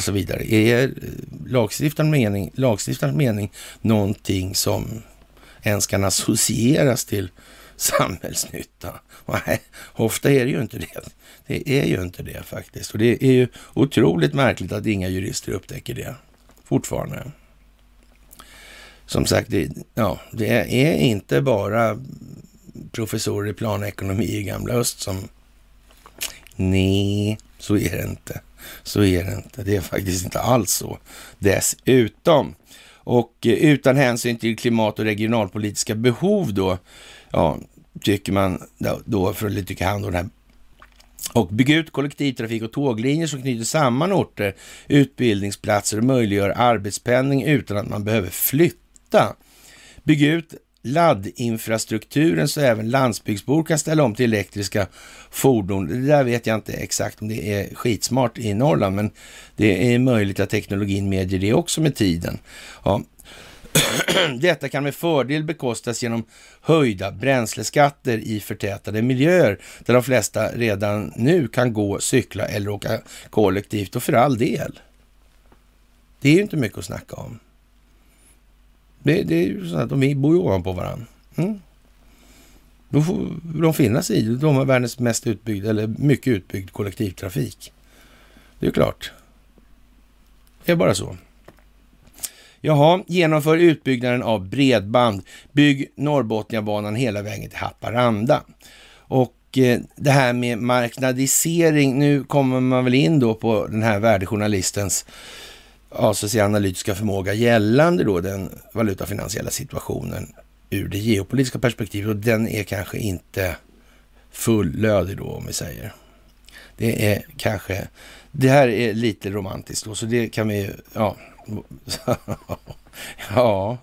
Och så vidare. Är lagstiftarens mening, lagstiftarens mening någonting som ens kan associeras till samhällsnytta? Nej, ofta är det ju inte det. Det är ju inte det faktiskt. Och det är ju otroligt märkligt att inga jurister upptäcker det fortfarande. Som sagt, det, ja, det är inte bara professorer i planekonomi i gamla öst som... Nej, så är det inte. Så är det inte. Det är faktiskt inte alls så. Dessutom, och eh, utan hänsyn till klimat och regionalpolitiska behov då, ja, tycker man då för att tycka hand om det här och bygga ut kollektivtrafik och tåglinjer som knyter samman orter, utbildningsplatser och möjliggör arbetspendling utan att man behöver flytta. Bygga ut laddinfrastrukturen så även landsbygdsbor kan ställa om till elektriska fordon. Det där vet jag inte exakt om det är skitsmart i Norrland, men det är möjligt att teknologin medger det också med tiden. Ja. Detta kan med fördel bekostas genom höjda bränsleskatter i förtätade miljöer där de flesta redan nu kan gå, cykla eller åka kollektivt och för all del. Det är ju inte mycket att snacka om. Det, det är ju så att de bor ju ovanpå varandra. Mm. Då får de finna sig i det. De har världens mest utbyggda, eller mycket utbyggd kollektivtrafik. Det är klart. Det är bara så. Jaha, genomför utbyggnaden av bredband. Bygg Norrbotniabanan hela vägen till Haparanda. Och eh, det här med marknadisering, nu kommer man väl in då på den här värdejournalistens ACs analytiska förmåga gällande då den valutafinansiella situationen ur det geopolitiska perspektivet och den är kanske inte fullödig då om vi säger. Det är kanske, det här är lite romantiskt då, så det kan vi, ja, ja,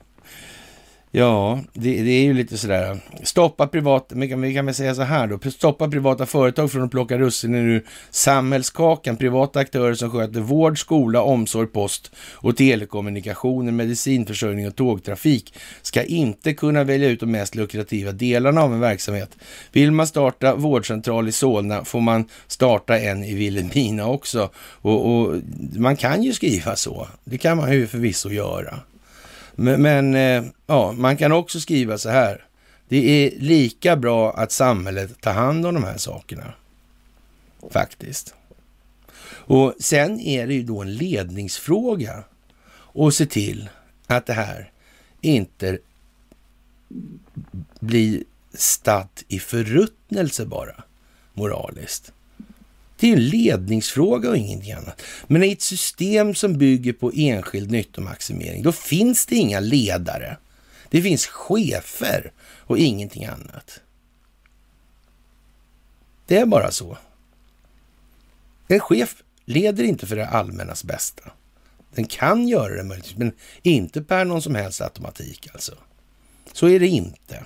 Ja, det, det, är ju lite sådär. Stoppa privata, vi kan väl säga så här då. Stoppa privata företag från att plocka russinen ur samhällskakan. Privata aktörer som sköter vård, skola, omsorg, post och telekommunikationer, medicinförsörjning och tågtrafik ska inte kunna välja ut de mest lukrativa delarna av en verksamhet. Vill man starta vårdcentral i Solna får man starta en i Vilhelmina också. Och, och man kan ju skriva så. Det kan man ju förvisso göra. Men, men eh, ja, man kan också skriva så här. Det är lika bra att samhället tar hand om de här sakerna. Faktiskt. Och sen är det ju då en ledningsfråga att se till att det här inte blir statt i förruttnelse bara, moraliskt. Det är en ledningsfråga och ingenting annat. Men i ett system som bygger på enskild nyttomaximering, då finns det inga ledare. Det finns chefer och ingenting annat. Det är bara så. En chef leder inte för det allmännas bästa. Den kan göra det möjligtvis, men inte per någon som helst automatik alltså. Så är det inte.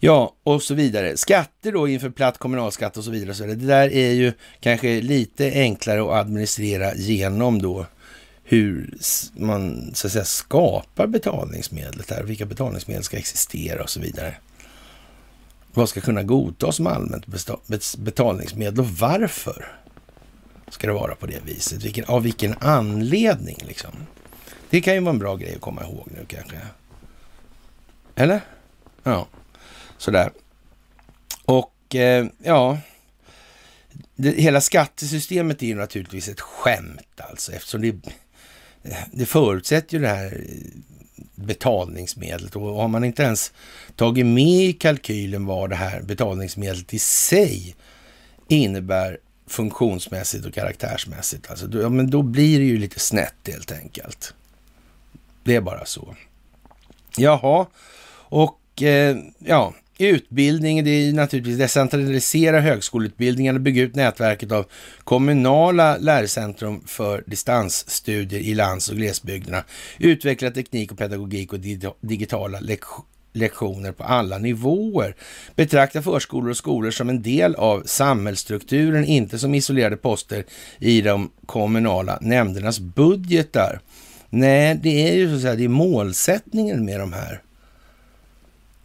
Ja, och så vidare. Skatter då inför platt kommunalskatt och så vidare. Så det där är ju kanske lite enklare att administrera genom då hur man så att säga skapar betalningsmedlet här. Vilka betalningsmedel ska existera och så vidare. Vad ska kunna godtas som allmänt betalningsmedel och varför ska det vara på det viset? Vilken, av vilken anledning liksom? Det kan ju vara en bra grej att komma ihåg nu kanske. Eller? Ja. Sådär. Och eh, ja, det, hela skattesystemet är ju naturligtvis ett skämt alltså eftersom det, det förutsätter ju det här eh, betalningsmedlet och har man inte ens tagit med i kalkylen vad det här betalningsmedlet i sig innebär funktionsmässigt och karaktärsmässigt. Alltså, då, ja, men då blir det ju lite snett helt enkelt. Det är bara så. Jaha, och eh, ja, Utbildning, det är naturligtvis decentralisera högskoleutbildningen och bygga ut nätverket av kommunala lärcentrum för distansstudier i lands och glesbygderna. Utveckla teknik och pedagogik och digitala lektioner på alla nivåer. Betrakta förskolor och skolor som en del av samhällsstrukturen, inte som isolerade poster i de kommunala nämndernas budgetar. Nej, det är ju så att säga, det är målsättningen med de här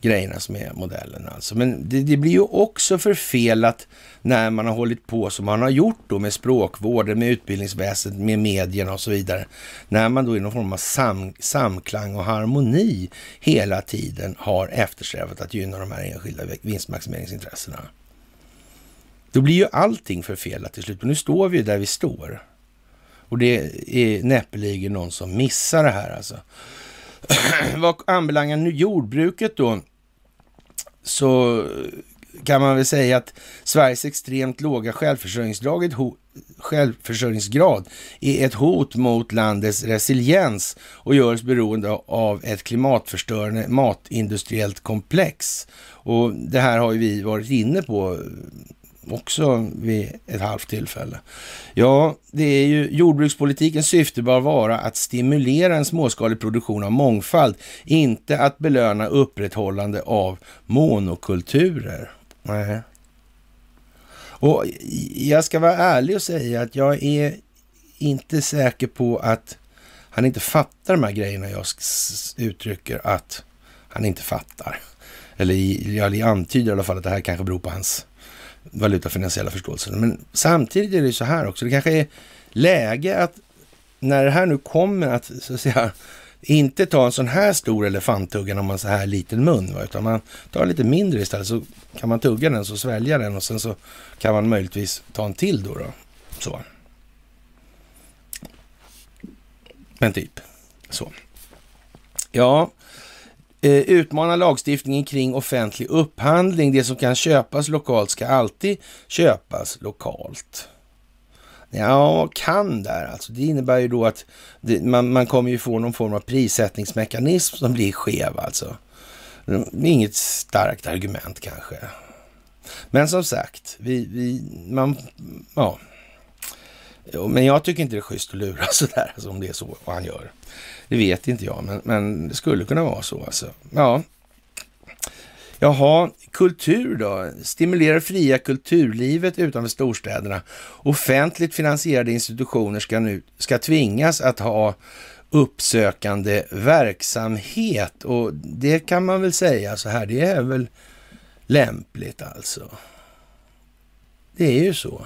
grejerna som är modellen alltså. Men det, det, blir ju också förfelat när man har hållit på som man har gjort då med språkvården, med utbildningsväsendet, med medierna och så vidare. När man då i någon form av sam, samklang och harmoni hela tiden har eftersträvat att gynna de här enskilda vinstmaximeringsintressena. Då blir ju allting förfelat till slut. Men nu står vi ju där vi står. Och det är näppeligen någon som missar det här alltså. Vad anbelangar nu jordbruket då, så kan man väl säga att Sveriges extremt låga självförsörjningsgrad, är ett hot mot landets resiliens och gör oss beroende av ett klimatförstörande matindustriellt komplex. Och det här har ju vi varit inne på också vid ett halvt tillfälle. Ja, det är ju jordbrukspolitikens syfte bör vara att stimulera en småskalig produktion av mångfald, inte att belöna upprätthållande av monokulturer. Nej. Och jag ska vara ärlig och säga att jag är inte säker på att han inte fattar de här grejerna jag uttrycker att han inte fattar. Eller jag antyder i alla fall att det här kanske beror på hans valutafinansiella förståelsen. Men samtidigt är det så här också, det kanske är läge att när det här nu kommer att, så att säga, inte ta en sån här stor elefanttugga om man så här liten mun, va? utan man tar lite mindre istället så kan man tugga den, så svälja den och sen så kan man möjligtvis ta en till då. då. Så. Men typ så. Ja, Eh, utmana lagstiftningen kring offentlig upphandling. Det som kan köpas lokalt ska alltid köpas lokalt. Ja, kan där alltså. Det innebär ju då att det, man, man kommer ju få någon form av prissättningsmekanism som blir skev alltså. Inget starkt argument kanske. Men som sagt, vi, vi, man, ja, Men jag tycker inte det är schysst att lura sådär, alltså, om det är så han gör. Det vet inte jag, men, men det skulle kunna vara så alltså. Ja. Jaha, kultur då? Stimulerar fria kulturlivet utanför storstäderna. Offentligt finansierade institutioner ska nu ska tvingas att ha uppsökande verksamhet och det kan man väl säga så här, det är väl lämpligt alltså. Det är ju så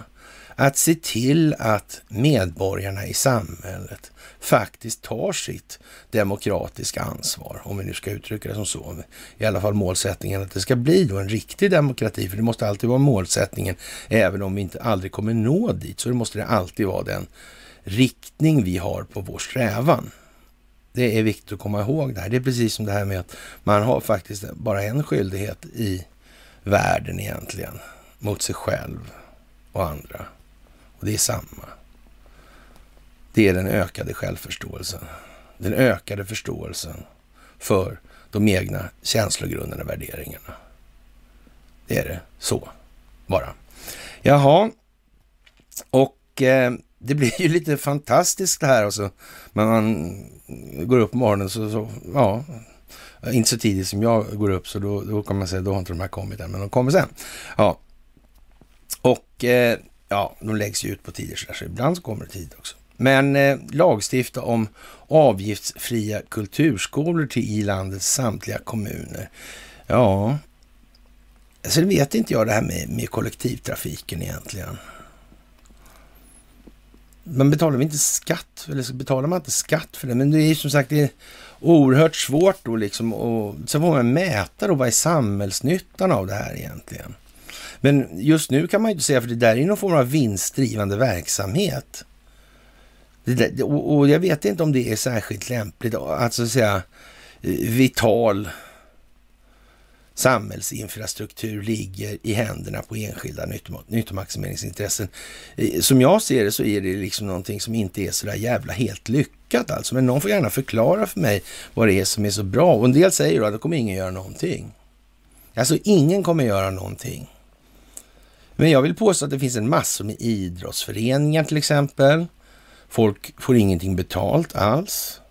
att se till att medborgarna i samhället faktiskt tar sitt demokratiska ansvar, om vi nu ska uttrycka det som så. I alla fall målsättningen att det ska bli då en riktig demokrati, för det måste alltid vara målsättningen, även om vi inte aldrig kommer nå dit, så det måste det alltid vara den riktning vi har på vår strävan. Det är viktigt att komma ihåg det här. Det är precis som det här med att man har faktiskt bara en skyldighet i världen egentligen, mot sig själv och andra. Och det är samma. Det är den ökade självförståelsen. Den ökade förståelsen för de egna känslogrunderna och värderingarna. Det är det så, bara. Jaha, och eh, det blir ju lite fantastiskt det här. Alltså. man, man går upp på morgonen så, så, ja, inte så tidigt som jag går upp, så då, då kan man säga då har inte de här kommit än, men de kommer sen. Ja, och eh, ja, de läggs ju ut på tider så, där, så ibland så kommer det tid också. Men eh, lagstifta om avgiftsfria kulturskolor till i landets samtliga kommuner. Ja, alltså det vet inte jag det här med, med kollektivtrafiken egentligen. Man betalar väl inte skatt, eller så betalar man inte skatt för det, men det är som sagt det är oerhört svårt då liksom och så får man mäta då vad är samhällsnyttan av det här egentligen. Men just nu kan man ju inte säga, för det där är någon form av vinstdrivande verksamhet. Där, och jag vet inte om det är särskilt lämpligt, alltså säga eh, vital samhällsinfrastruktur ligger i händerna på enskilda nyttomaximeringsintressen. Eh, som jag ser det så är det liksom någonting som inte är så där jävla helt lyckat alltså. Men någon får gärna förklara för mig vad det är som är så bra. Och en del säger då att då kommer ingen göra någonting. Alltså ingen kommer göra någonting. Men jag vill påstå att det finns en massa med idrottsföreningar till exempel. Folk får ingenting betalt alls.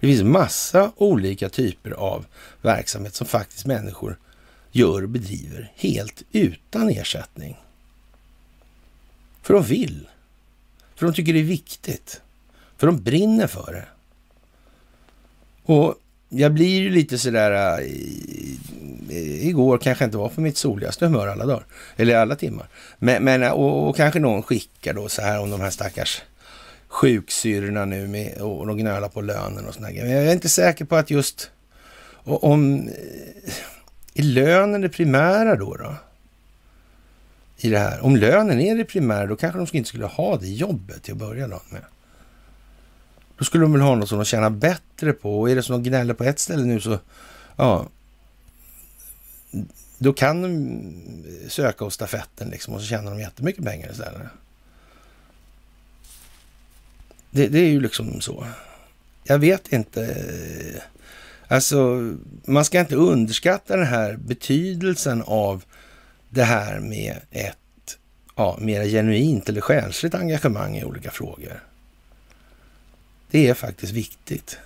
Det finns massa olika typer av verksamhet som faktiskt människor gör och bedriver helt utan ersättning. För de vill. För de tycker det är viktigt. För de brinner för det. Och jag blir ju lite sådär, äh, igår kanske inte var på mitt soligaste humör alla dagar, eller alla timmar. Men, men äh, och, och, kanske någon skickar då så här om de här stackars sjuksyrorna nu med, och de gnölar på lönen och sådana grejer. Men jag är inte säker på att just om... Eh, är lönen det primära då? då? I det här. Om lönen är det primära, då kanske de inte skulle ha det jobbet till att börja med. Då skulle de väl ha något som de tjänar bättre på. Och är det som de gnäller på ett ställe nu så, ja, då kan de söka hos stafetten liksom och så tjänar de jättemycket pengar istället. Det, det är ju liksom så. Jag vet inte. Alltså, man ska inte underskatta den här betydelsen av det här med ett ja, mer genuint eller själsligt engagemang i olika frågor. Det är faktiskt viktigt.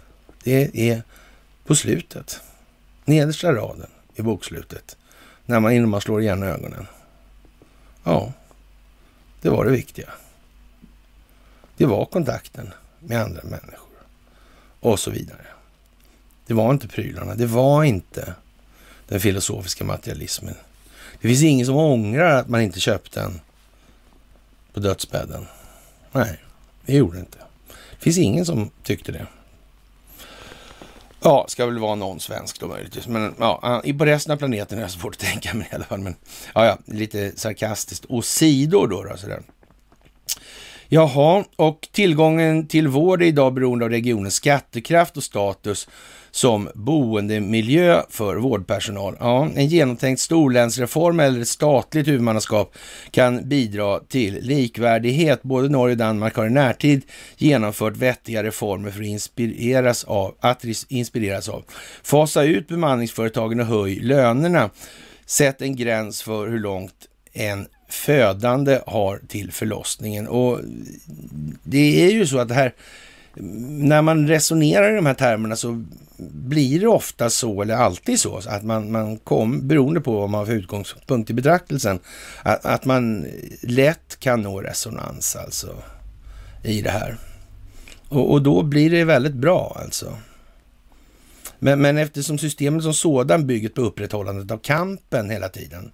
Det är på slutet, nedersta raden i bokslutet, när man, innan man slår igen ögonen. Ja, det var det viktiga. Det var kontakten med andra människor och så vidare. Det var inte prylarna, det var inte den filosofiska materialismen. Det finns ingen som ångrar att man inte köpte den på dödsbädden. Nej, det gjorde det inte. Det finns ingen som tyckte det. Ja, ska väl vara någon svensk då möjligtvis. Men ja, på resten av planeten är det svårt att tänka mig i alla fall. Men ja, ja, lite sarkastiskt. Och sidor då, då sådär. Jaha, och tillgången till vård är idag beroende av regionens skattekraft och status som boendemiljö för vårdpersonal. Ja, en genomtänkt storlänsreform eller ett statligt huvudmannaskap kan bidra till likvärdighet. Både Norge och Danmark har i närtid genomfört vettiga reformer för att inspireras av. Att inspireras av. Fasa ut bemanningsföretagen och höj lönerna. Sätt en gräns för hur långt en födande har till förlossningen. Och det är ju så att det här, när man resonerar i de här termerna så blir det ofta så, eller alltid så, att man, man kom, beroende på vad man har för utgångspunkt i betraktelsen, att, att man lätt kan nå resonans alltså i det här. Och, och då blir det väldigt bra alltså. Men, men eftersom systemet som sådan bygger på upprätthållandet av kampen hela tiden,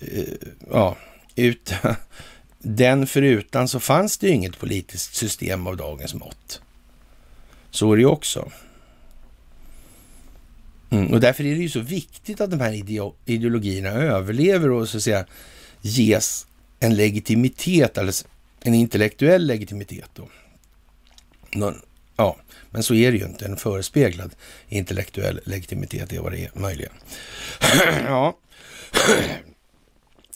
Eh, ja, ut, den förutan så fanns det ju inget politiskt system av dagens mått. Så är det ju också. Mm, och därför är det ju så viktigt att de här ideologierna överlever och så att säga ges en legitimitet, alltså en intellektuell legitimitet då. Någon, ja, men så är det ju inte. En förespeglad intellektuell legitimitet är vad det är möjligen. ja.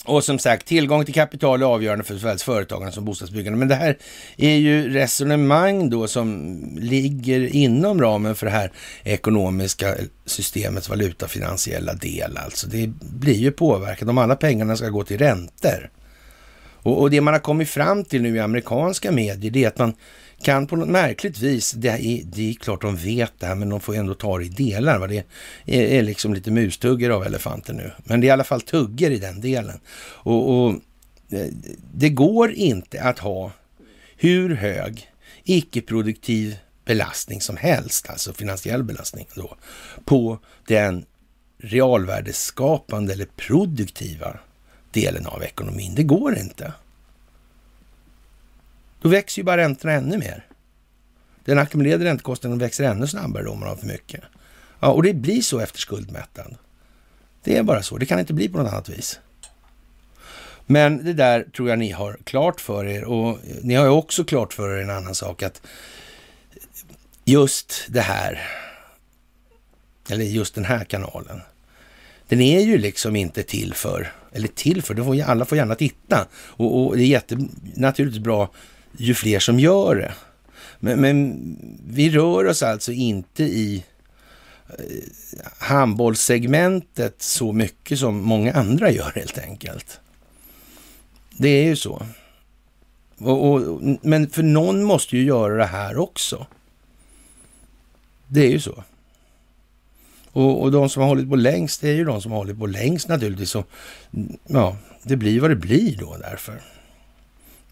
Och som sagt, tillgång till kapital är avgörande för såväl företagande som bostadsbyggande. Men det här är ju resonemang då som ligger inom ramen för det här ekonomiska systemets valutafinansiella del. Alltså det blir ju påverkat om alla pengarna ska gå till räntor. Och, och det man har kommit fram till nu i amerikanska medier, det är att man kan på något märkligt vis, det är, det är klart de vet det här, men de får ändå ta det i delar. Va? Det är, är liksom lite mustugger av elefanten nu. Men det är i alla fall tugger i den delen. Och, och eh, det går inte att ha hur hög icke-produktiv belastning som helst, alltså finansiell belastning då, på den realvärdeskapande eller produktiva delen av ekonomin. Det går inte. Då växer ju bara räntorna ännu mer. Den ackumulerade räntekostnaden växer ännu snabbare då om man har för mycket. Ja, och det blir så efter skuldmättnad. Det är bara så. Det kan inte bli på något annat vis. Men det där tror jag ni har klart för er och eh, ni har ju också klart för er en annan sak att just det här, eller just den här kanalen, den är ju liksom inte till för, eller till för, får, alla får gärna titta och, och det är jätte, naturligtvis bra ju fler som gör det. Men, men vi rör oss alltså inte i eh, handbollssegmentet så mycket som många andra gör helt enkelt. Det är ju så. Och, och, men för någon måste ju göra det här också. Det är ju så. Och, och de som har hållit på längst, det är ju de som har hållit på längst naturligtvis. Så, ja, det blir vad det blir då därför.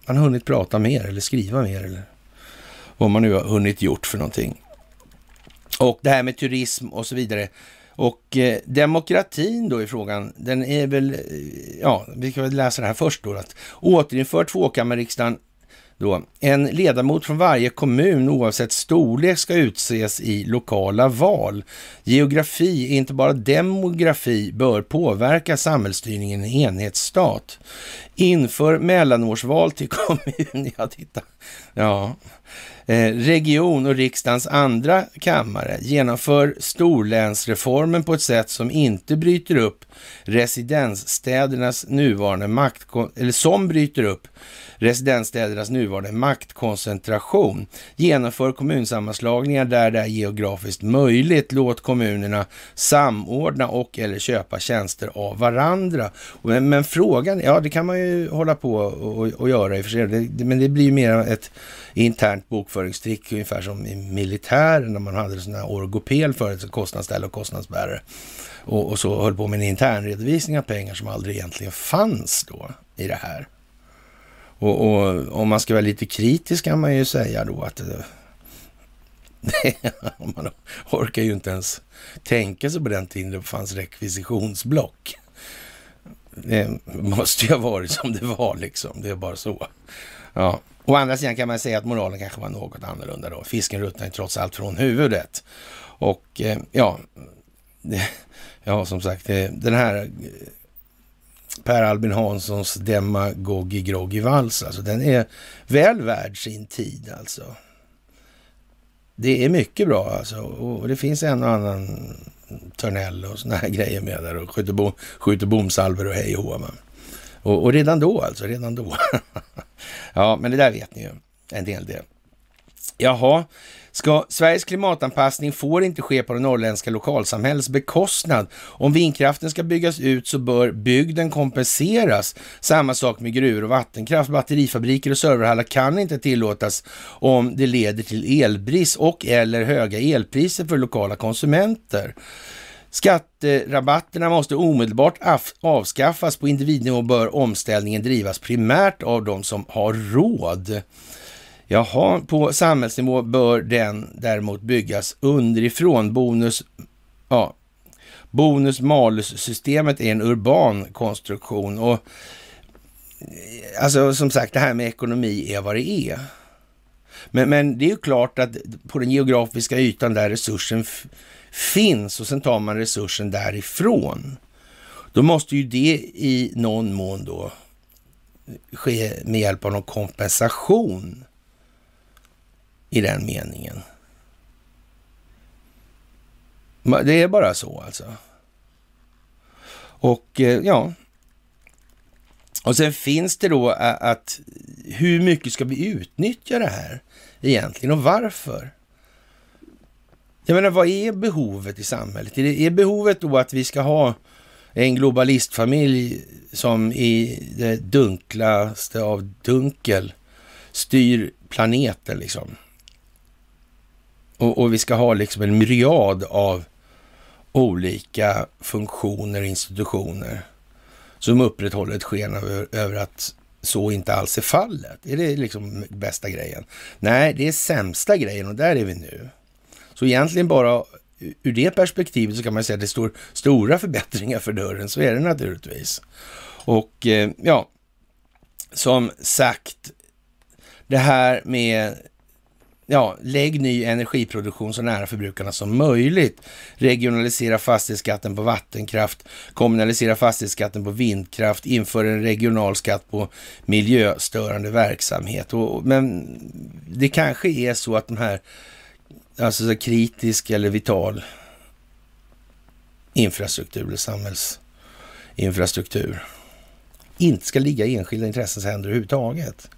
Man har hunnit prata mer eller skriva mer eller vad man nu har hunnit gjort för någonting. Och det här med turism och så vidare. Och eh, demokratin då i frågan, den är väl, eh, ja, vi ska väl läsa det här först då. Att återinför tvåkammarriksdagen då. En ledamot från varje kommun oavsett storlek ska utses i lokala val. Geografi, inte bara demografi, bör påverka samhällsstyrningen i en enhetsstat. Inför mellanårsval till kommun. Ja, titta. Ja. Eh, region och riksdagens andra kammare genomför storlänsreformen på ett sätt som inte bryter upp residensstädernas nuvarande makt, eller som bryter upp residensstädernas nuvarande maktkoncentration. Genomför kommunsammanslagningar där det är geografiskt möjligt. Låt kommunerna samordna och eller köpa tjänster av varandra. Men, men frågan, ja det kan man ju hålla på och, och göra i och för sig, det, men det blir mer ett internt bokföringstrick, ungefär som i militären när man hade sådana här orgopel förut, kostnadsställe och kostnadsbärare. Och, och, så höll på med en intern redovisning av pengar som aldrig egentligen fanns då i det här. Och, och om man ska vara lite kritisk kan man ju säga då att eh, man orkar ju inte ens tänka sig på den tiden det fanns rekvisitionsblock. Det måste ju ha varit som det var liksom. Det är bara så. Ja. Å andra sidan kan man säga att moralen kanske var något annorlunda då. Fisken ruttnade ju trots allt från huvudet. Och eh, ja, ja som sagt, eh, den här eh, Per Albin Hanssons Demagogi Groggy Vals, alltså den är väl värd sin tid alltså. Det är mycket bra alltså och det finns en och annan Törnell och såna här grejer med där och skjuter, bom, skjuter bomsalver och hej och och, och redan då alltså, redan då. ja, men det där vet ni ju en del det. Jaha, Ska Sveriges klimatanpassning får inte ske på det norrländska lokalsamhällets bekostnad. Om vindkraften ska byggas ut så bör bygden kompenseras. Samma sak med gruvor och vattenkraft. Batterifabriker och serverhallar kan inte tillåtas om det leder till elbrist och eller höga elpriser för lokala konsumenter. Skatterabatterna måste omedelbart avskaffas. På individnivå bör omställningen drivas primärt av de som har råd. Jaha, på samhällsnivå bör den däremot byggas underifrån. Bonus, ja, bonus-malus-systemet är en urban konstruktion och eh, alltså som sagt, det här med ekonomi är vad det är. Men, men det är ju klart att på den geografiska ytan där resursen finns och sen tar man resursen därifrån. Då måste ju det i någon mån då ske med hjälp av någon kompensation i den meningen. Det är bara så alltså. Och eh, ja, och sen finns det då att hur mycket ska vi utnyttja det här egentligen och varför? Jag menar, vad är behovet i samhället? Är behovet då att vi ska ha en globalistfamilj som i det dunklaste av dunkel styr planeten liksom? Och, och, vi ska ha liksom en myriad av olika funktioner och institutioner som upprätthåller ett sken över, över att så inte alls är fallet. Är det liksom bästa grejen? Nej, det är sämsta grejen och där är vi nu. Så egentligen bara ur det perspektivet så kan man säga att det står stora förbättringar för dörren. Så är det naturligtvis. Och eh, ja, som sagt, det här med ja, lägg ny energiproduktion så nära förbrukarna som möjligt. Regionalisera fastighetsskatten på vattenkraft, kommunalisera fastighetsskatten på vindkraft, inför en regional skatt på miljöstörande verksamhet. Och, men det kanske är så att de här, alltså så kritisk eller vital infrastruktur eller samhällsinfrastruktur inte ska ligga i enskilda intressens händer överhuvudtaget.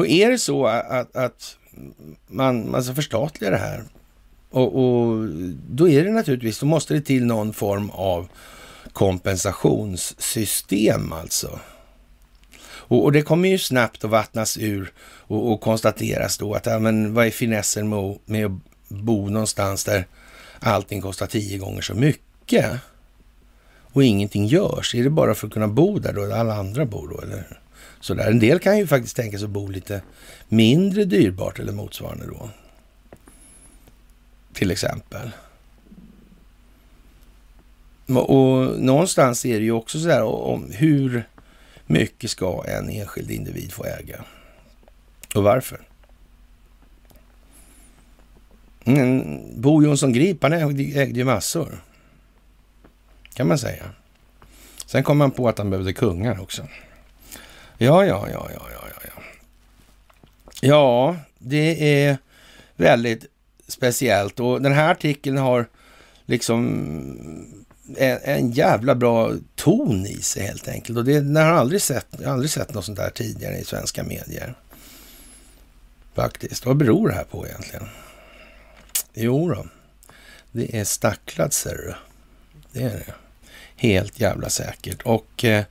Och är det så att, att man, man ska förstatliga det här och, och, då är det naturligtvis, då måste det till någon form av kompensationssystem alltså. Och, och det kommer ju snabbt att vattnas ur och, och konstateras då att ja, men vad är finessen med, med att bo någonstans där allting kostar tio gånger så mycket och ingenting görs? Är det bara för att kunna bo där då, där alla andra bor då, eller? Sådär. En del kan ju faktiskt tänka sig att bo lite mindre dyrbart eller motsvarande då. Till exempel. Och någonstans är det ju också sådär om hur mycket ska en enskild individ få äga? Och varför? Mm, Bo Jonsson Grip, han ägde, ägde ju massor. Kan man säga. Sen kom han på att han behövde kungar också. Ja, ja, ja, ja, ja, ja. Ja, det är väldigt speciellt och den här artikeln har liksom en, en jävla bra ton i sig helt enkelt. Och det jag har aldrig sett, jag har aldrig sett något sånt där tidigare i svenska medier. Faktiskt. Vad beror det här på egentligen? Jo då, det är stacklat ser du. Det är det. Helt jävla säkert. Och eh,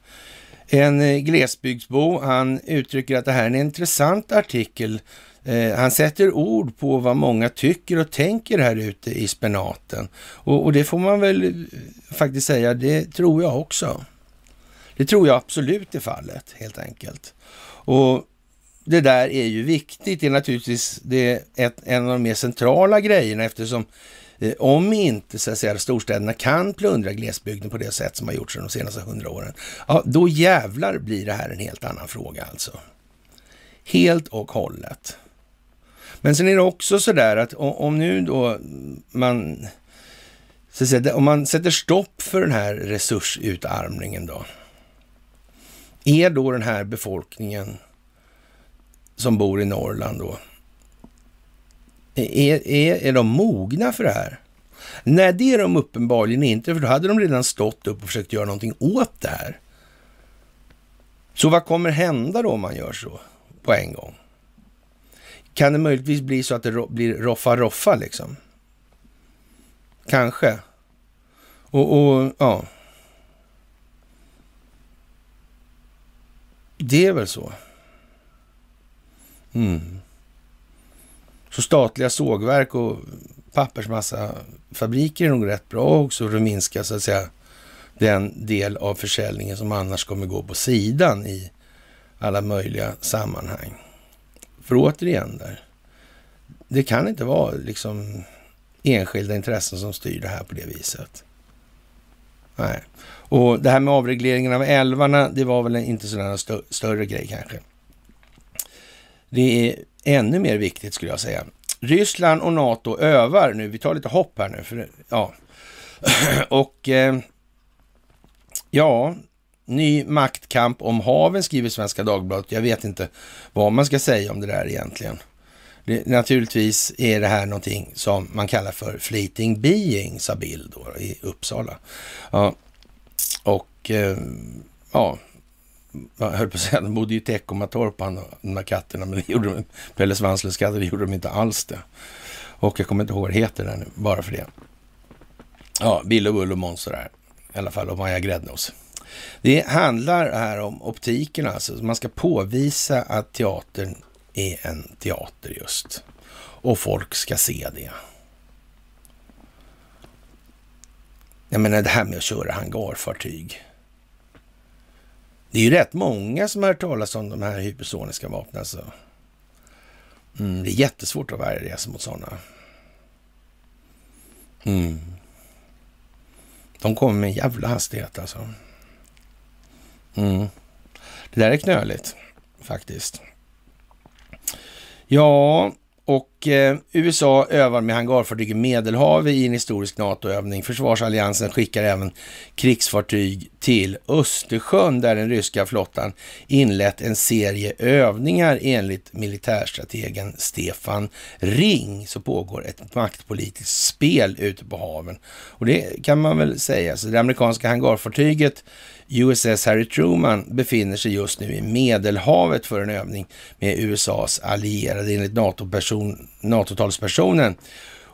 en eh, glesbygdsbo, han uttrycker att det här är en intressant artikel. Eh, han sätter ord på vad många tycker och tänker här ute i spenaten. Och, och det får man väl eh, faktiskt säga, det tror jag också. Det tror jag absolut är fallet, helt enkelt. Och det där är ju viktigt. Det är naturligtvis det ett, en av de mer centrala grejerna eftersom Eh, om inte så att säga, storstäderna kan plundra glesbygden på det sätt som har gjorts de senaste hundra åren, ja, då jävlar blir det här en helt annan fråga alltså. Helt och hållet. Men sen är det också så där att om nu då man, så att säga, om man sätter stopp för den här resursutarmningen då, är då den här befolkningen som bor i Norrland då, är, är, är de mogna för det här? Nej, det är de uppenbarligen inte, för då hade de redan stått upp och försökt göra någonting åt det här. Så vad kommer hända då om man gör så på en gång? Kan det möjligtvis bli så att det blir roffa-roffa liksom? Kanske. Och, och, ja. Det är väl så. Mm. Så statliga sågverk och pappersmassafabriker är nog rätt bra också för att minska så att säga den del av försäljningen som annars kommer gå på sidan i alla möjliga sammanhang. För återigen där, det kan inte vara liksom enskilda intressen som styr det här på det viset. Nej. Och det här med avregleringen av älvarna, det var väl inte sådana stö större grej kanske. Det är ännu mer viktigt skulle jag säga. Ryssland och NATO övar nu. Vi tar lite hopp här nu. För, ja. och eh, ja, ny maktkamp om haven skriver Svenska Dagbladet. Jag vet inte vad man ska säga om det där egentligen. Det, naturligtvis är det här någonting som man kallar för fleeting being, sa Bill då i Uppsala. Ja, och eh, ja, jag höll på att säga, de bodde ju i Teckomatorp, de där katterna, men det gjorde de, Pelle Svanslös katter, det gjorde de inte alls det. Och jag kommer inte ihåg vad det heter där nu, bara för det. Ja, Bill och Bull och Måns där, i alla fall, och Maja Gräddnos. Det handlar här om optiken alltså. Man ska påvisa att teatern är en teater just. Och folk ska se det. Jag menar det här med att köra hangarfartyg. Det är ju rätt många som har hört talas om de här hypersoniska vapnen. Alltså. Mm, det är jättesvårt att värja sig mot sådana. Mm. De kommer med en jävla hastighet alltså. Mm. Det där är knöligt faktiskt. Ja, och eh, USA övar med hangarfartyg i Medelhavet i en historisk NATO-övning. Försvarsalliansen skickar även krigsfartyg till Östersjön där den ryska flottan inlett en serie övningar enligt militärstrategen Stefan Ring. Så pågår ett maktpolitiskt spel ute på haven. Och det kan man väl säga. Så det amerikanska hangarfartyget USS Harry Truman befinner sig just nu i Medelhavet för en övning med USAs allierade enligt NATO-talspersonen NATO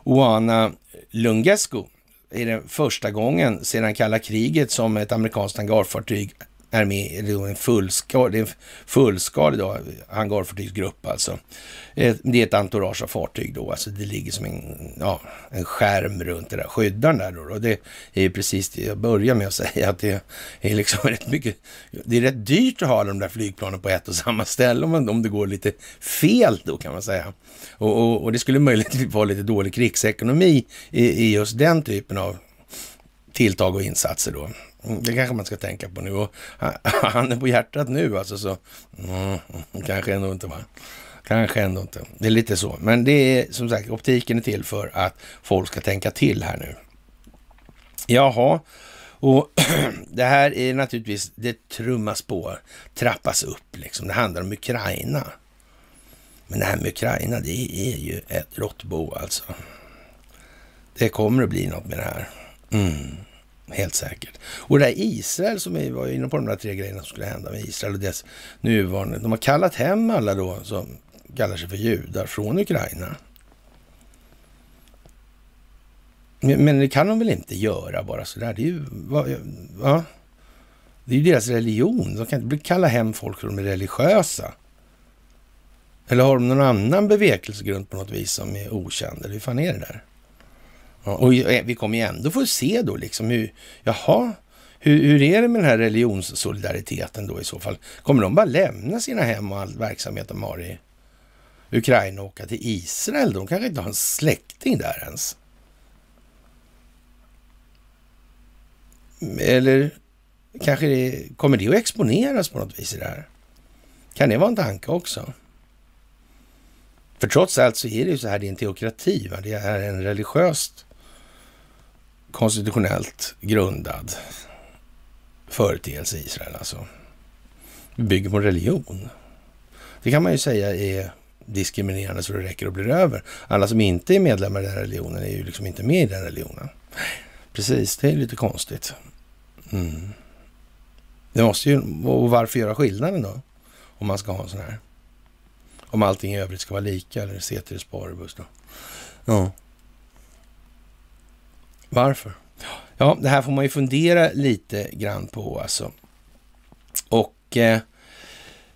Oana Lungescu är det första gången sedan kalla kriget som ett amerikanskt hangarfartyg är med i en fullskalig, en fullskalig då, hangarfartygsgrupp alltså. Eh, det är ett entourage av fartyg då, alltså det ligger som en, ja, en skärm runt det där skyddaren där då. Och det är ju precis det jag börjar med att säga, att det är liksom rätt mycket, det är rätt dyrt att ha de där flygplanen på ett och samma ställe om, om det går lite fel då kan man säga. Och, och, och det skulle möjligtvis vara lite dålig krigsekonomi i, i just den typen av tilltag och insatser då. Mm, det kanske man ska tänka på nu. Och handen på hjärtat nu alltså så mm, kanske ändå inte va. Kanske ändå inte. Det är lite så. Men det är som sagt, optiken är till för att folk ska tänka till här nu. Jaha, och det här är naturligtvis, det trummas på, trappas upp liksom. Det handlar om Ukraina. Men det här med Ukraina, det är ju ett råttbo alltså. Det kommer att bli något med det här. Mm. Helt säkert. Och det här Israel som vi var inne på, de där tre grejerna som skulle hända med Israel och dess nuvarande. De har kallat hem alla då som kallar sig för judar från Ukraina. Men det kan de väl inte göra bara sådär? Det är ju, ja, det är ju deras religion. De kan inte kalla hem folk för de är religiösa. Eller har de någon annan bevekelsegrund på något vis som är okänd? Eller hur fan är det där? Och eh, vi kommer ju ändå få se då liksom hur, jaha, hur, hur är det med den här religionssolidariteten då i så fall? Kommer de bara lämna sina hem och all verksamhet de har i Ukraina och åka till Israel? De kanske inte har en släkting där ens. Eller kanske det, kommer det att exponeras på något vis i det här? Kan det vara en tanke också? För trots allt så är det ju så här, det är en teokrati, va? det är en religiöst konstitutionellt grundad företeelse i Israel alltså. Det bygger på religion. Det kan man ju säga är diskriminerande så det räcker och blir över. Alla som inte är medlemmar i den religionen är ju liksom inte med i den religionen. Precis, det är lite konstigt. Mm. Det måste ju, och varför göra skillnaden då? Om man ska ha en sån här. Om allting i övrigt ska vara lika, eller ceteris paribus då. Ja. Varför? Ja, det här får man ju fundera lite grann på alltså. Och eh,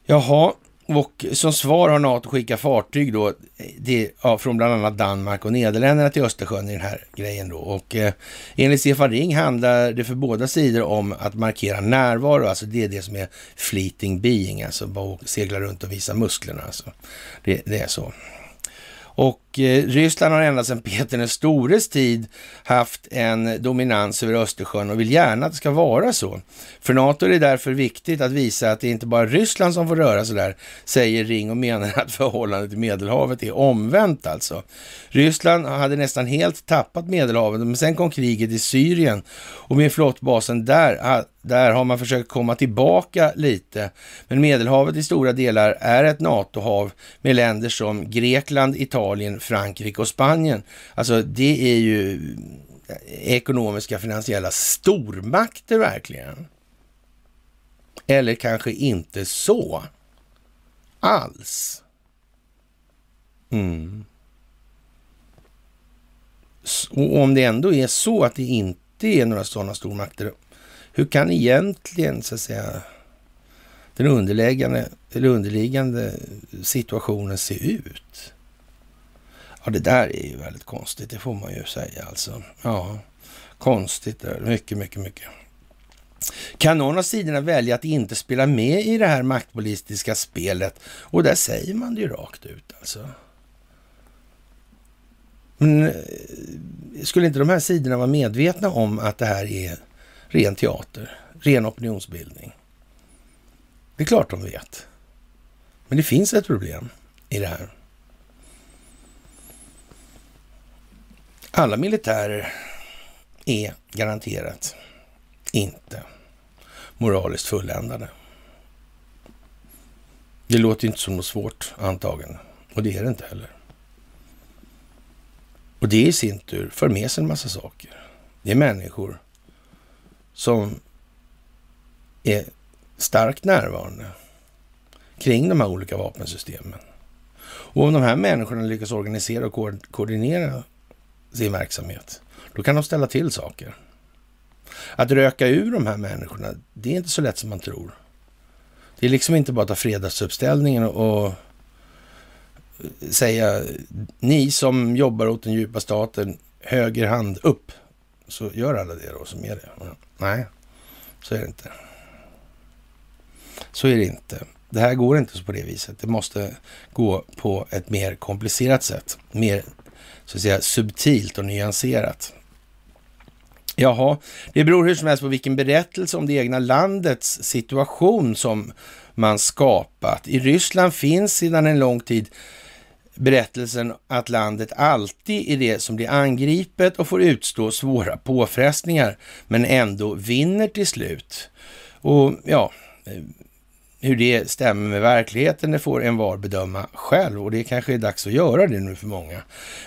jaha, och som svar har NATO skickat fartyg då, det, ja, från bland annat Danmark och Nederländerna till Östersjön i den här grejen då. Och eh, enligt Stefan Ring handlar det för båda sidor om att markera närvaro, alltså det är det som är fleeting being, alltså bara segla runt och visa musklerna. Alltså. Det, det är så. Och Eh, Ryssland har ända sedan Peter den stores tid haft en dominans över Östersjön och vill gärna att det ska vara så. För NATO är det därför viktigt att visa att det inte bara är Ryssland som får röra sig där, säger Ring och menar att förhållandet till Medelhavet är omvänt alltså. Ryssland hade nästan helt tappat Medelhavet, men sen kom kriget i Syrien och med flottbasen där ah, där har man försökt komma tillbaka lite. Men Medelhavet i stora delar är ett NATO-hav med länder som Grekland, Italien, Frankrike och Spanien. Alltså det är ju eh, ekonomiska finansiella stormakter verkligen. Eller kanske inte så alls. Mm. Och om det ändå är så att det inte är några sådana stormakter hur kan egentligen så att säga den underliggande, eller underliggande situationen se ut? Ja, det där är ju väldigt konstigt, det får man ju säga alltså. Ja, konstigt, mycket, mycket, mycket. Kan någon av sidorna välja att inte spela med i det här maktpolitiska spelet? Och där säger man det ju rakt ut alltså. Men eh, skulle inte de här sidorna vara medvetna om att det här är ren teater, ren opinionsbildning. Det är klart de vet. Men det finns ett problem i det här. Alla militärer är garanterat inte moraliskt fulländade. Det låter inte som något svårt antagande och det är det inte heller. Och det i sin tur för med sig en massa saker. Det är människor som är starkt närvarande kring de här olika vapensystemen. Och om de här människorna lyckas organisera och ko koordinera sin verksamhet, då kan de ställa till saker. Att röka ur de här människorna, det är inte så lätt som man tror. Det är liksom inte bara att ta fredagsuppställningen och säga ni som jobbar åt den djupa staten, höger hand upp, så gör alla det då som är det. Nej, så är det inte. Så är det inte. Det här går inte på det viset. Det måste gå på ett mer komplicerat sätt. Mer så att säga subtilt och nyanserat. Jaha, det beror hur som helst på vilken berättelse om det egna landets situation som man skapat. I Ryssland finns sedan en lång tid berättelsen att landet alltid är det som blir angripet och får utstå svåra påfrestningar, men ändå vinner till slut. Och ja, hur det stämmer med verkligheten, det får en var bedöma själv och det kanske är dags att göra det nu för många.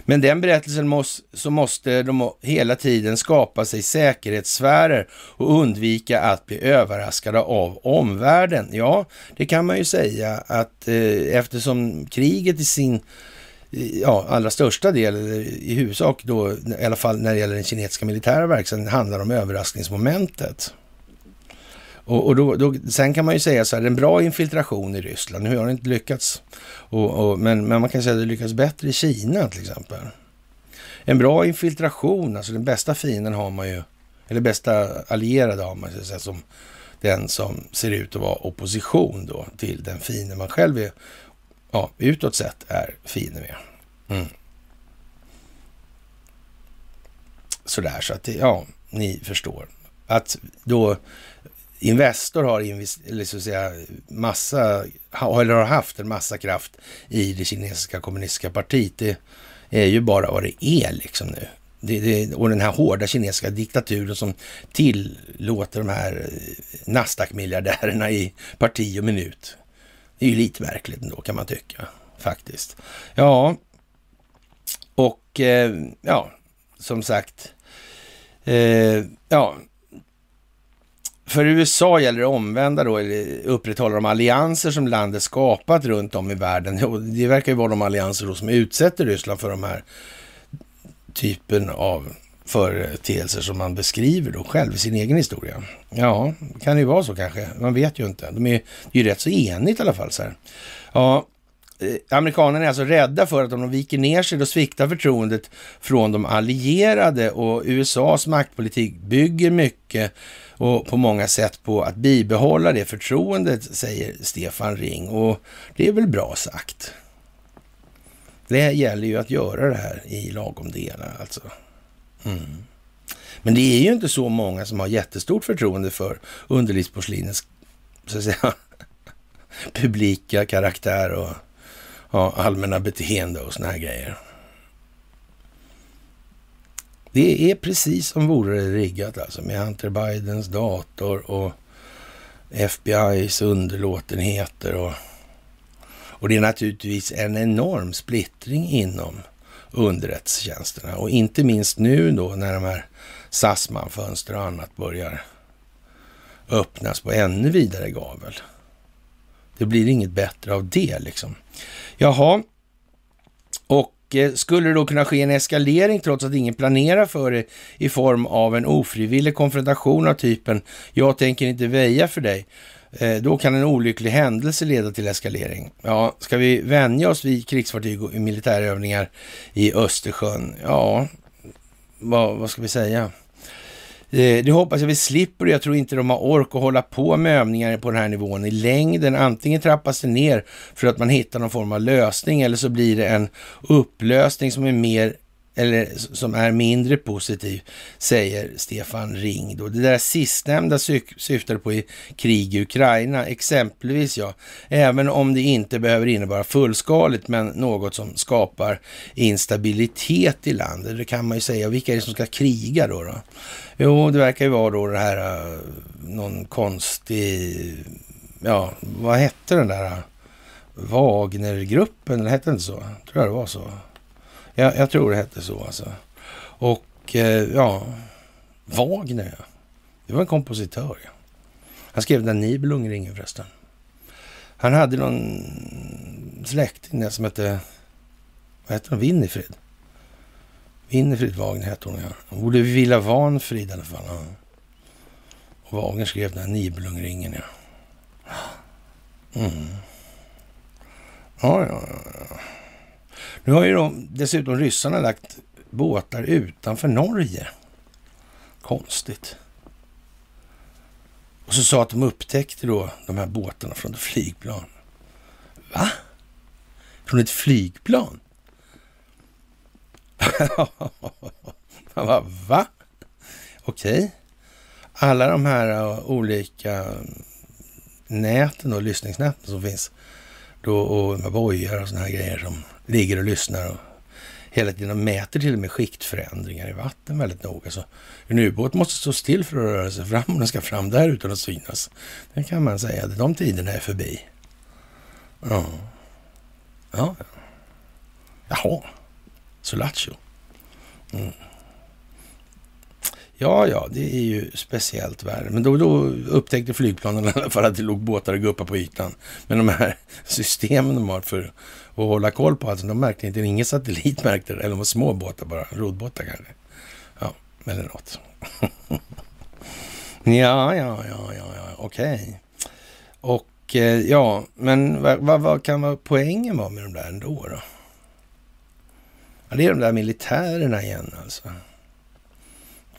Men den berättelsen måste, så måste de hela tiden skapa sig säkerhetssfärer och undvika att bli överraskade av omvärlden. Ja, det kan man ju säga att eh, eftersom kriget i sin eh, ja, allra största del, i huvudsak då, i alla fall när det gäller den kinesiska militära verksamheten, handlar om överraskningsmomentet. Och, och då, då, sen kan man ju säga så här, en bra infiltration i Ryssland, nu har det inte lyckats, och, och, men, men man kan säga att det lyckas bättre i Kina till exempel. En bra infiltration, alltså den bästa fienden har man ju, eller bästa allierade har man ju, som den som ser ut att vara opposition då till den fienden man själv är, ja, utåt sett är fiende med. Mm. Sådär, så att det, ja, ni förstår. Att då Investor har eller så att säga, massa, eller har haft en massa kraft i det kinesiska kommunistiska partiet. Det är ju bara vad det är liksom nu. Det, det, och den här hårda kinesiska diktaturen som tillåter de här eh, Nasdaq-miljardärerna i parti och minut. Det är ju lite märkligt ändå kan man tycka, faktiskt. Ja, och eh, ja, som sagt, eh, ja, för USA gäller det omvända då, upprätthålla de allianser som landet skapat runt om i världen. Det verkar ju vara de allianser då som utsätter Ryssland för de här typen av företeelser som man beskriver då själv i sin egen historia. Ja, kan det ju vara så kanske. Man vet ju inte. De är ju rätt så enigt i alla fall. Så här. Ja, eh, amerikanerna är alltså rädda för att om de viker ner sig då sviktar förtroendet från de allierade och USAs maktpolitik bygger mycket och på många sätt på att bibehålla det förtroendet, säger Stefan Ring. Och det är väl bra sagt. Det gäller ju att göra det här i lagom delar alltså. Mm. Men det är ju inte så många som har jättestort förtroende för underlivsporslinets så att säga, publika karaktär och ja, allmänna beteende och såna här grejer. Det är precis som vore det riggat alltså med Hunter Bidens dator och FBIs underlåtenheter och, och det är naturligtvis en enorm splittring inom underrättelsetjänsterna och inte minst nu då när de här SAS-fönster och annat börjar öppnas på ännu vidare gavel. Det blir inget bättre av det liksom. Jaha, Eh, skulle det då kunna ske en eskalering trots att ingen planerar för det i form av en ofrivillig konfrontation av typen “jag tänker inte väja för dig”. Eh, då kan en olycklig händelse leda till eskalering. Ja, ska vi vänja oss vid krigsfartyg och militärövningar i Östersjön? Ja, vad, vad ska vi säga? Eh, det hoppas jag vi slipper och jag tror inte de har ork att hålla på med övningar på den här nivån i längden. Antingen trappas det ner för att man hittar någon form av lösning eller så blir det en upplösning som är mer eller som är mindre positiv, säger Stefan Ring. Då. Det där sistnämnda syftar på i krig i Ukraina, exempelvis ja, även om det inte behöver innebära fullskaligt, men något som skapar instabilitet i landet. Det kan man ju säga. Vilka är det som ska kriga då? då? Jo, det verkar ju vara då det här, eh, någon konstig, ja, vad hette den där eh, Wagnergruppen, eller hette den inte så? Tror jag det var så. Jag, jag tror det hette så alltså. Och eh, ja, Wagner ja. Det var en kompositör ja. Han skrev den Nibelungringen förresten. Han hade någon släkting där som hette, vad hette hon, Winifred? Winifred Wagner hette hon ja. Hon borde Villa Vanfrid i alla fall. Ja. Och Wagner skrev den här Nibelungringen ja. Mm. Ja, ja, ja. Nu har ju de, dessutom ryssarna lagt båtar utanför Norge. Konstigt. Och så sa att de upptäckte då de här båtarna från ett flygplan. Va? Från ett flygplan? Va? Okej. Okay. Alla de här eh, olika näten och lyssningsnäten som finns då, och med bojar och såna här grejer som ligger och lyssnar och hela tiden mäter till och med skiktförändringar i vatten väldigt noga. Så en ubåt måste stå still för att röra sig fram om den ska fram där utan att synas. Det kan man säga. De tiderna är förbi. Ja. Ja. Jaha. Sulacho. Mm. Ja, ja, det är ju speciellt värre. Men då, då upptäckte flygplanen i alla fall att det låg båtar och guppar på ytan. Men de här systemen de har för att hålla koll på, alltså de märkte inte, ingen satellit märkte det, eller de var små båtar bara, Roddbåtar kanske. Ja, eller något. ja, ja, ja, ja, ja, okej. Okay. Och eh, ja, men vad, vad, vad kan vara poängen vara med de där ändå då? Ja, det är de där militärerna igen alltså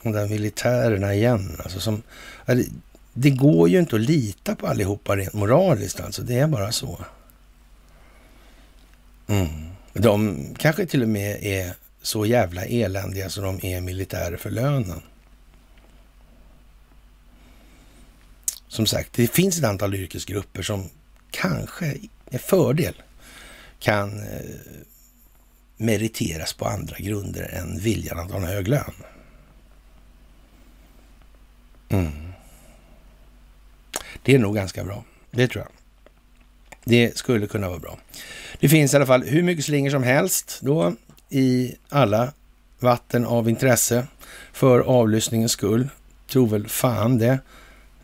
de där militärerna igen. Alltså som, alltså, det går ju inte att lita på allihopa rent moraliskt alltså. Det är bara så. Mm. De kanske till och med är så jävla eländiga så de är militärer för lönen. Som sagt, det finns ett antal yrkesgrupper som kanske med fördel kan eh, meriteras på andra grunder än viljan att ha en hög lön. Mm. Det är nog ganska bra. Det tror jag. Det skulle kunna vara bra. Det finns i alla fall hur mycket slingor som helst då i alla vatten av intresse för avlyssningens skull. Tror väl fan det.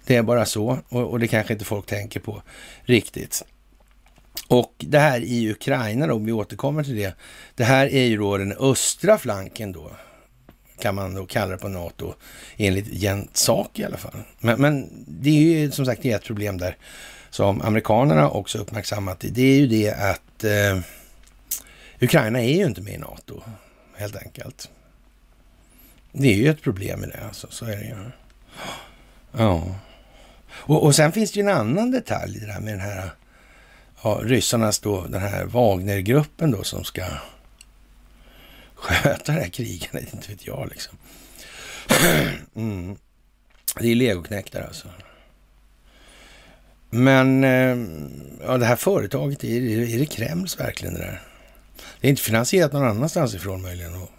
Det är bara så och, och det kanske inte folk tänker på riktigt. Och det här i Ukraina då, om vi återkommer till det. Det här är ju då den östra flanken då, kan man då kalla det på NATO, enligt Jens sak i alla fall. Men, men det är ju som sagt ett problem där som amerikanerna också uppmärksammat. Det är ju det att eh, Ukraina är ju inte med i NATO, helt enkelt. Det är ju ett problem i det, alltså. så är det ju. Ja. Och, och sen finns det ju en annan detalj det här med den här ja, ryssarnas då, den här Wagnergruppen då som ska sköta det här kriget, inte vet jag liksom. Mm. Det är legoknektar alltså. Men eh, ja, det här företaget, är, är det Kremls verkligen det där? Det är inte finansierat någon annanstans ifrån möjligen. Och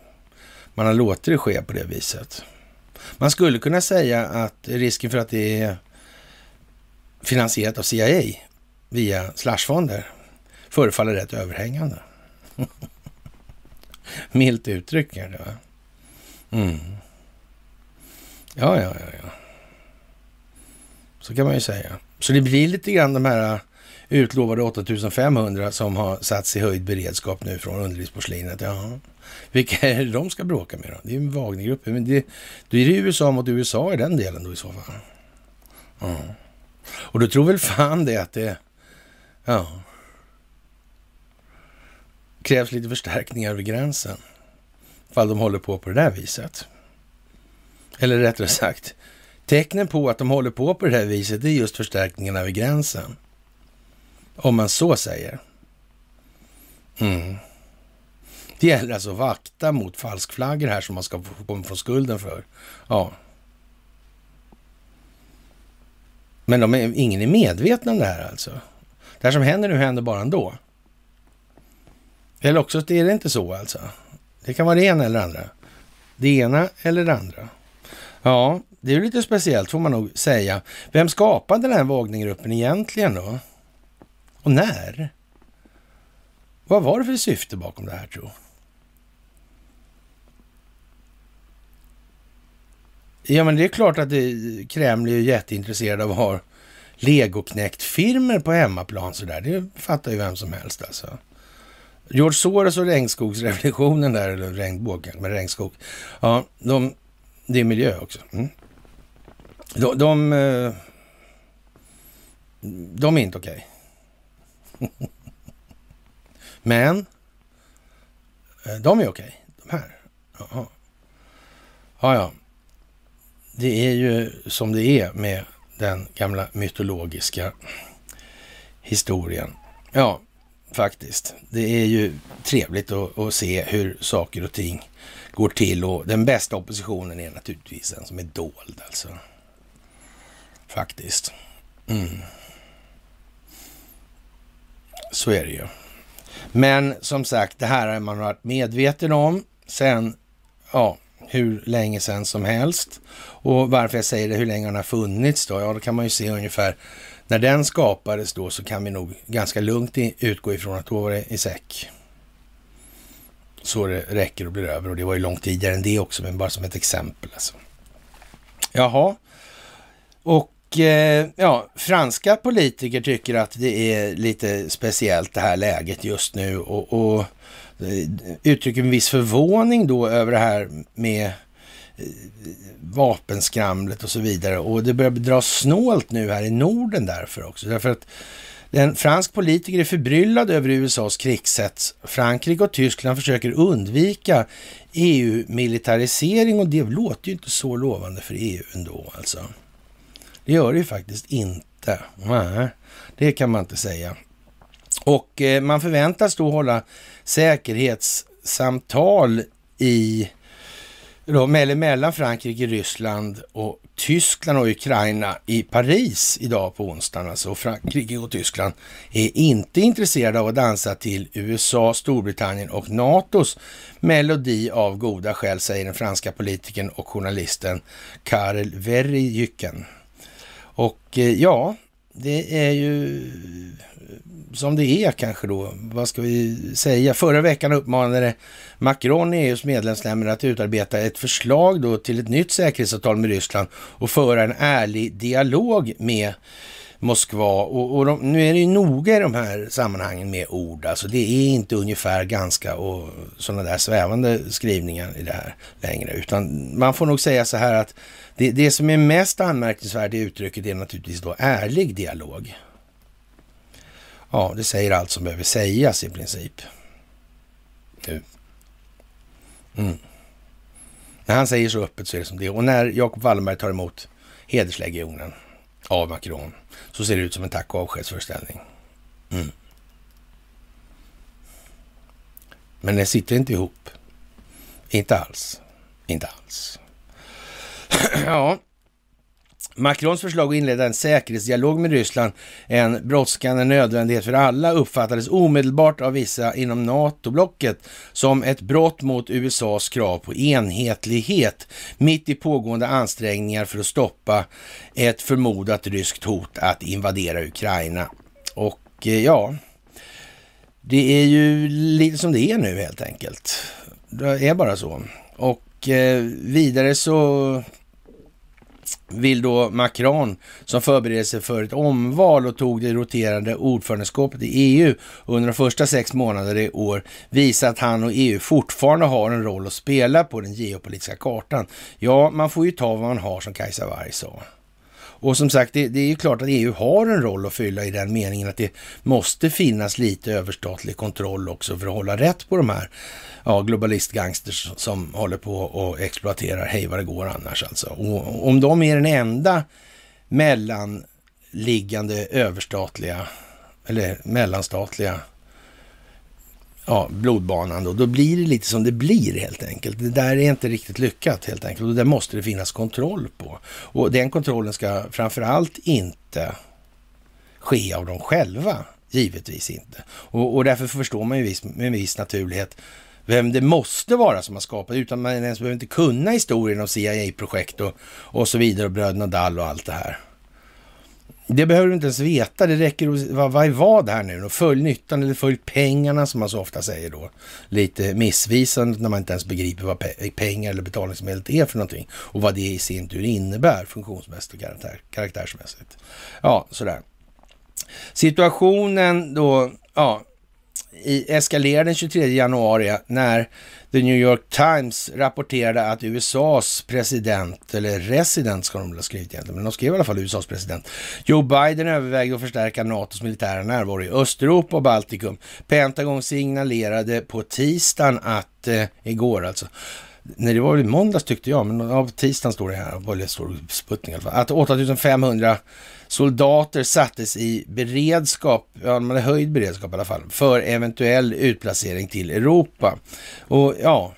man har låtit det ske på det viset. Man skulle kunna säga att risken för att det är finansierat av CIA via slashfonder förefaller rätt överhängande. Milt uttryck är det va? Mm. Ja, ja, ja, ja. Så kan man ju säga. Så det blir lite grann de här uh, utlovade 8500 som har satts i höjd beredskap nu från underlivsporslinet. Ja. Vilka är det de ska bråka med då? Det är ju en Wagnergrupp. Men det, då är det USA mot USA i den delen då i så fall. Ja. Och då tror väl fan det att det Ja. Krävs lite förstärkningar vid gränsen. Ifall de håller på på det där viset. Eller rättare sagt, tecknen på att de håller på på det här viset är just förstärkningarna vid gränsen. Om man så säger. Mm. Det gäller alltså att vakta mot falskflaggor här som man ska komma från skulden för. Ja. Men de är, ingen är medveten om det här alltså. Det här som händer nu händer bara ändå. Eller också är det inte så alltså. Det kan vara det ena eller det andra. Det ena eller det andra. Ja, det är lite speciellt får man nog säga. Vem skapade den här Wagnergruppen egentligen då? Och när? Vad var det för syfte bakom det här tro? Ja, men det är klart att det, Kreml är jätteintresserad av att ha legoknäckt-firmer på hemmaplan sådär. Det fattar ju vem som helst alltså. George Soros och regnskogsrevolutionen där, eller regnbågen, med regnskog. Ja, de, det är miljö också. Mm. De, de, eh, de, är inte okej. Okay. men eh, de är okej, okay, de här. Jaha. Ja, ja. Det är ju som det är med den gamla mytologiska historien. Ja, faktiskt. Det är ju trevligt att, att, se hur saker och ting går till och den bästa oppositionen är naturligtvis den som är dold alltså. Faktiskt. Mm. Så är det ju. Men som sagt, det här har man varit medveten om sen, ja, hur länge sedan som helst. Och varför jag säger det, hur länge den har funnits då? Ja, då kan man ju se ungefär när den skapades då så kan vi nog ganska lugnt utgå ifrån att då var det i säck. Så det räcker och blir över och det var ju långt tidigare än det också, men bara som ett exempel alltså. Jaha, och eh, ja, franska politiker tycker att det är lite speciellt det här läget just nu och, och eh, uttrycker en viss förvåning då över det här med Eh, vapenskramlet och så vidare. Och det börjar dra snålt nu här i Norden därför också. Därför att en fransk politiker är förbryllad över USAs krigshets. Frankrike och Tyskland försöker undvika EU-militarisering och det låter ju inte så lovande för EU ändå alltså. Det gör det ju faktiskt inte. Nej, det kan man inte säga. Och eh, man förväntas då hålla säkerhetssamtal i då, mellan Frankrike, Ryssland och Tyskland och Ukraina i Paris idag på onsdagen. Alltså Frankrike och Tyskland är inte intresserade av att dansa till USA, Storbritannien och NATOs melodi av goda skäl, säger den franska politikern och journalisten Karel Verjyken. Och eh, ja, det är ju som det är kanske då. Vad ska vi säga? Förra veckan uppmanade Macron EUs medlemsländer att utarbeta ett förslag då till ett nytt säkerhetsavtal med Ryssland och föra en ärlig dialog med Moskva. Och, och de, nu är det ju noga i de här sammanhangen med ord. Alltså det är inte ungefär ganska och sådana där svävande skrivningar i det här längre. Utan man får nog säga så här att det, det som är mest anmärkningsvärt i uttrycket är naturligtvis då ärlig dialog. Ja, det säger allt som behöver sägas i princip. Nu. Mm. När han säger så öppet så är det som det Och när Jakob Wallenberg tar emot hederslegionen av Macron så ser det ut som en tack och avskedsföreställning. Mm. Men det sitter inte ihop. Inte alls. Inte alls. ja, Macrons förslag att inleda en säkerhetsdialog med Ryssland, en brådskande nödvändighet för alla, uppfattades omedelbart av vissa inom NATO-blocket som ett brott mot USAs krav på enhetlighet mitt i pågående ansträngningar för att stoppa ett förmodat ryskt hot att invadera Ukraina. Och eh, ja, det är ju lite som det är nu helt enkelt. Det är bara så. Och eh, vidare så vill då Macron, som förbereder sig för ett omval och tog det roterande ordförandeskapet i EU under de första sex månaderna i år, visa att han och EU fortfarande har en roll att spela på den geopolitiska kartan. Ja, man får ju ta vad man har, som Kajsa Warg sa. Och som sagt, det, det, är ju klart att EU har en roll att fylla i den meningen att det måste finnas lite överstatlig kontroll också för att hålla rätt på de här ja, globalistgangsters som håller på och exploaterar hej vad det går annars alltså. Och om de är den enda mellanliggande överstatliga eller mellanstatliga ja, blodbanan då, då blir det lite som det blir helt enkelt. Det där är inte riktigt lyckat helt enkelt och det måste det finnas kontroll på. Och den kontrollen ska framförallt inte ske av dem själva, givetvis inte. Och, och därför förstår man ju viss, med en viss naturlighet vem det måste vara som har skapat utan man ens behöver inte kunna historien om CIA-projekt och, och så vidare och bröderna Dall och allt det här. Det behöver du inte ens veta. Det räcker att vad, vad är vad här nu? Följ nyttan eller följ pengarna som man så ofta säger då. Lite missvisande när man inte ens begriper vad pe pengar eller betalningsmedel är för någonting och vad det i sin tur innebär funktionsmässigt och karaktär, karaktärsmässigt. Ja, sådär. Situationen då, ja, eskalerade den 23 januari när The New York Times rapporterade att USAs president, eller resident ska de väl ha skrivit egentligen, men de skrev i alla fall USAs president. Joe Biden övervägde att förstärka NATOs militära närvaro i Östeuropa och Baltikum. Pentagon signalerade på tisdagen att, eh, igår alltså, Nej, det var väl i måndags tyckte jag, men av tisdagen står det här, eller det står Sputnik i alla fall, att 8500 soldater sattes i beredskap, ja, man hade höjd beredskap i alla fall, för eventuell utplacering till Europa. Och ja,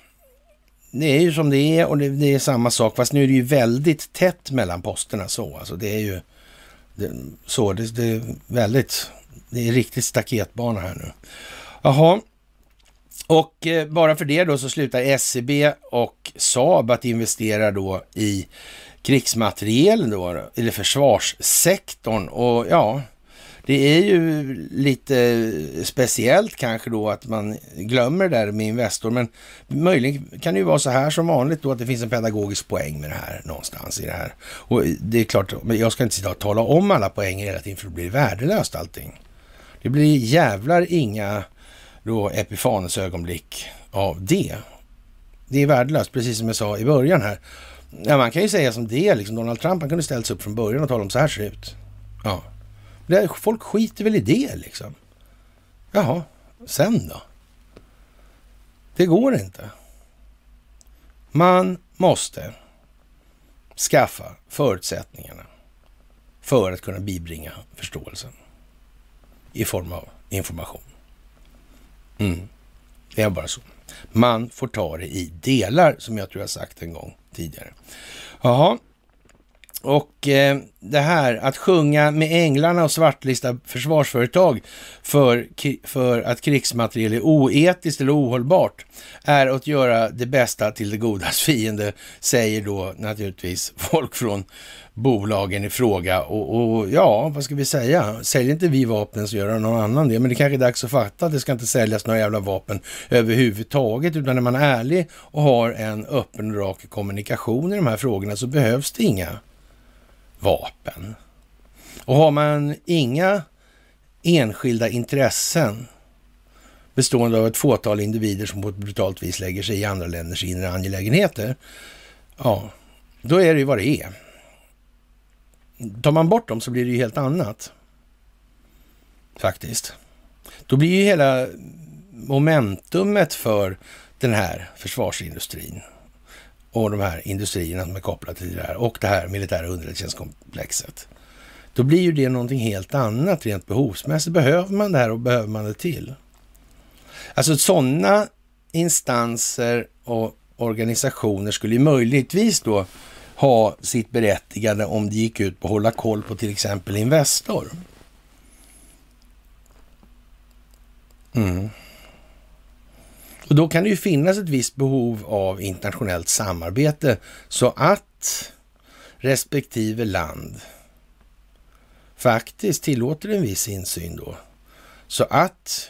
det är ju som det är och det, det, är samma sak, fast nu är det ju väldigt tätt mellan posterna så. Alltså det är ju det, så, det, det är väldigt, det är riktigt staketbana här nu. Jaha, och eh, bara för det då så slutar SCB och Saab att investera då i krigsmateriel då, eller försvarssektorn. Och ja, det är ju lite speciellt kanske då att man glömmer det där med Investor, men möjligen kan det ju vara så här som vanligt då att det finns en pedagogisk poäng med det här någonstans i det här. Och det är klart, men jag ska inte sitta och tala om alla poänger hela tiden för det blir värdelöst allting. Det blir jävlar inga då Epifanes ögonblick av det. Det är värdelöst, precis som jag sa i början här. Ja, man kan ju säga som det är, liksom Donald Trump han kunde ställt sig upp från början och tala om så här ser det ut. Ja. Det, folk skiter väl i det liksom. Jaha, sen då? Det går inte. Man måste skaffa förutsättningarna för att kunna bibringa förståelsen i form av information. Mm. Det är bara så. Man får ta det i delar, som jag tror jag sagt en gång tidigare. Jaha, och eh, det här att sjunga med änglarna och svartlista försvarsföretag för, för att krigsmateriel är oetiskt eller ohållbart är att göra det bästa till det godas fiende, säger då naturligtvis folk från bolagen i fråga. Och, och, ja, vad ska vi säga? Säljer inte vi vapnen så gör någon annan det. Men det kanske är dags att fatta att det ska inte säljas några jävla vapen överhuvudtaget. Utan när man är ärlig och har en öppen och rak kommunikation i de här frågorna så behövs det inga vapen. Och har man inga enskilda intressen bestående av ett fåtal individer som på ett brutalt vis lägger sig i andra länders inre angelägenheter, ja, då är det ju vad det är. Tar man bort dem så blir det ju helt annat. Faktiskt. Då blir ju hela momentumet för den här försvarsindustrin och de här industrierna som är kopplade till det här och det här militära underrättelsetjänstkomplexet. Då blir ju det någonting helt annat rent behovsmässigt. Behöver man det här och behöver man det till? Alltså sådana instanser och organisationer skulle ju möjligtvis då ha sitt berättigande om det gick ut på att hålla koll på till exempel Investor. Mm. Och då kan det ju finnas ett visst behov av internationellt samarbete så att respektive land faktiskt tillåter en viss insyn då. Så att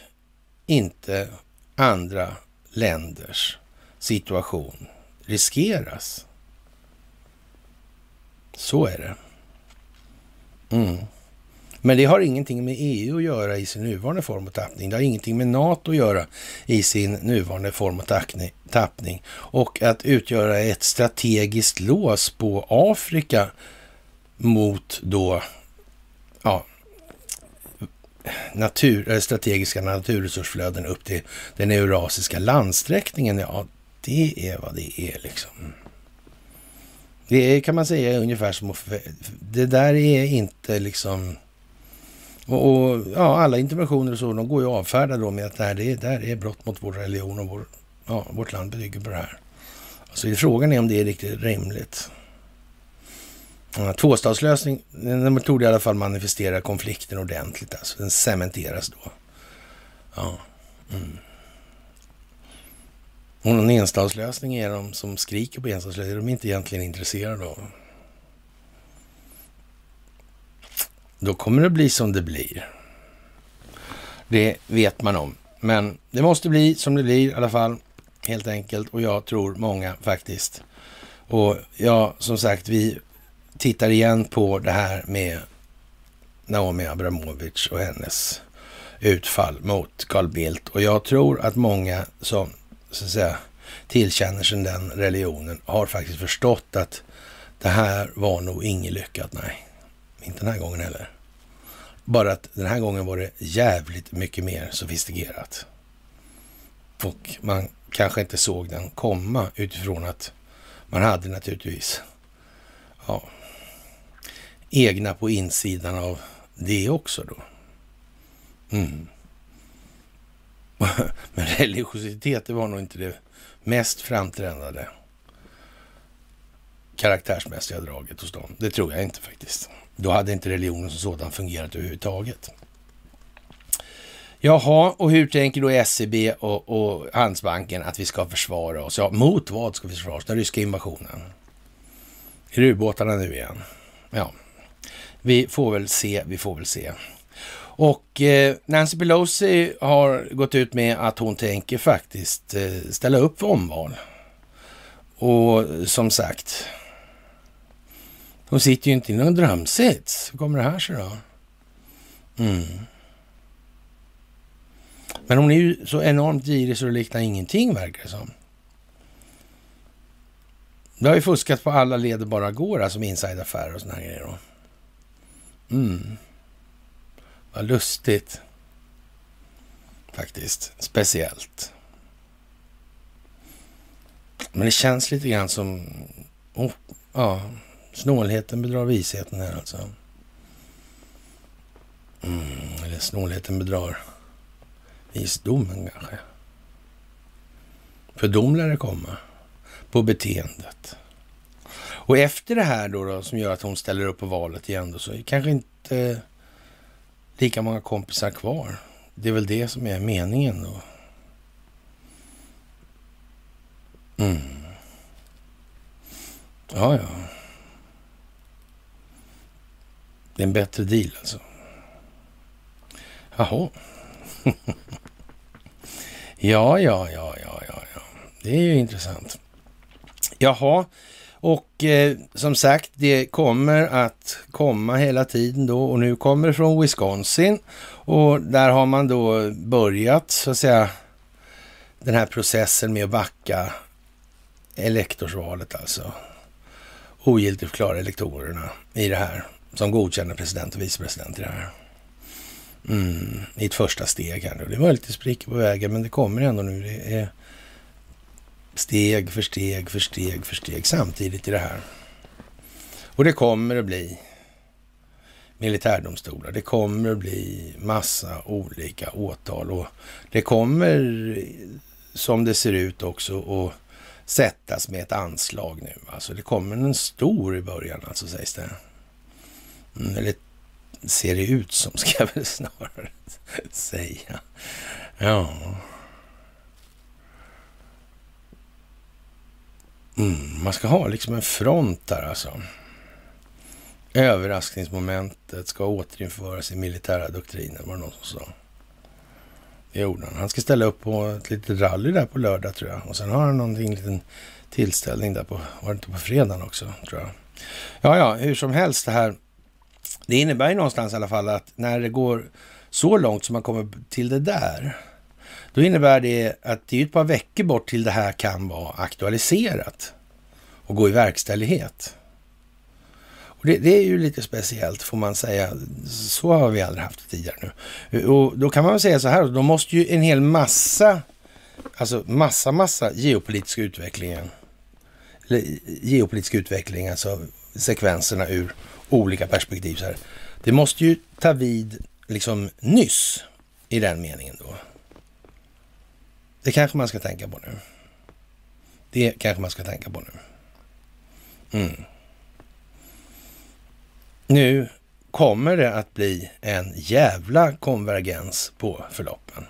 inte andra länders situation riskeras. Så är det. Mm. Men det har ingenting med EU att göra i sin nuvarande form och tappning. Det har ingenting med NATO att göra i sin nuvarande form och tappning. Och att utgöra ett strategiskt lås på Afrika mot då, ja, natur, eh, strategiska naturresursflöden upp till den eurasiska landsträckningen. Ja, det är vad det är liksom. Det är, kan man säga ungefär som att... Det där är inte liksom... Och, och, ja, alla interventioner och så, de går ju att avfärda då med att det här, det, det här är brott mot vår religion och vår, ja, vårt land bygger på det här. Alltså, så frågan är om det är riktigt rimligt. Ja, tvåstatslösning, den metod i alla fall manifesterar konflikten ordentligt. Alltså, den cementeras då. Ja. Mm. Och någon enstatslösning är de som skriker på enstatslösning, är de inte egentligen intresserade av. Då kommer det bli som det blir. Det vet man om. Men det måste bli som det blir i alla fall, helt enkelt. Och jag tror många faktiskt. Och ja, som sagt, vi tittar igen på det här med Naomi Abramovic och hennes utfall mot Carl Bildt. Och jag tror att många som så att säga, tillkänner sig den religionen har faktiskt förstått att det här var nog inget lyckat. Nej, inte den här gången heller. Bara att den här gången var det jävligt mycket mer sofistikerat. Och man kanske inte såg den komma utifrån att man hade naturligtvis ja, egna på insidan av det också då. Mm. Men religiositet, det var nog inte det mest framträdande karaktärsmässiga draget hos dem. Det tror jag inte faktiskt. Då hade inte religionen som sådan fungerat överhuvudtaget. Jaha, och hur tänker då SEB och, och Handelsbanken att vi ska försvara oss? Ja, mot vad ska vi försvara oss? Den ryska invasionen. Är det ubåtarna nu igen? Ja, vi får väl se, vi får väl se. Och eh, Nancy Pelosi har gått ut med att hon tänker faktiskt eh, ställa upp för omval. Och som sagt, hon sitter ju inte i någon drömsits. Hur kommer det här sig då? Mm. Men hon är ju så enormt girig så det liknar ingenting verkar det som. Det har ju fuskat på alla led bara går, alltså med insideraffärer och såna här grejer. Då. Mm. Vad lustigt. Faktiskt. Speciellt. Men det känns lite grann som... Oh, ja, snålheten bedrar visheten här alltså. Mm, eller snålheten bedrar visdomen kanske. För dom lär det komma på beteendet. Och efter det här då, då som gör att hon ställer upp på valet igen då, så är det kanske inte lika många kompisar kvar. Det är väl det som är meningen då. Mm. Ja, ja. Det är en bättre deal alltså. Jaha. ja, ja, ja, ja, ja, ja. Det är ju intressant. Jaha, och eh, som sagt, det kommer att komma hela tiden då och nu kommer det från Wisconsin och där har man då börjat så att säga den här processen med att backa elektorsvalet alltså. Ogiltigförklara elektorerna i det här som godkänner president och vicepresident i det här. Mm, I ett första steg här nu. Det var lite sprickor på vägen, men det kommer ändå nu. Det är steg för steg för steg för steg samtidigt i det här. Och det kommer att bli militärdomstolar. Det kommer att bli massa olika åtal och det kommer som det ser ut också att sättas med ett anslag nu. Alltså det kommer en stor i början alltså sägs det. Mm, eller ser det ut som ska jag väl snarare säga. Ja. Mm, man ska ha liksom en front där alltså. Överraskningsmomentet ska återinföras i militära doktriner, var det någon som sa. Det gjorde han. Han ska ställa upp på ett litet rally där på lördag tror jag. Och sen har han någonting, en liten tillställning där på, var det inte på fredagen också tror jag. Ja, ja, hur som helst det här. Det innebär ju någonstans i alla fall att när det går så långt som man kommer till det där, då innebär det att det är ett par veckor bort till det här kan vara aktualiserat och gå i verkställighet. Och det, det, är ju lite speciellt får man säga. Så har vi aldrig haft det tidigare nu. Och då kan man väl säga så här, då måste ju en hel massa, alltså massa, massa geopolitisk utvecklingen, eller geopolitisk utveckling, alltså sekvenserna ur olika perspektiv. Så här. Det måste ju ta vid liksom nyss i den meningen då. Det kanske man ska tänka på nu. Det kanske man ska tänka på nu. Mm. Nu kommer det att bli en jävla konvergens på förloppen.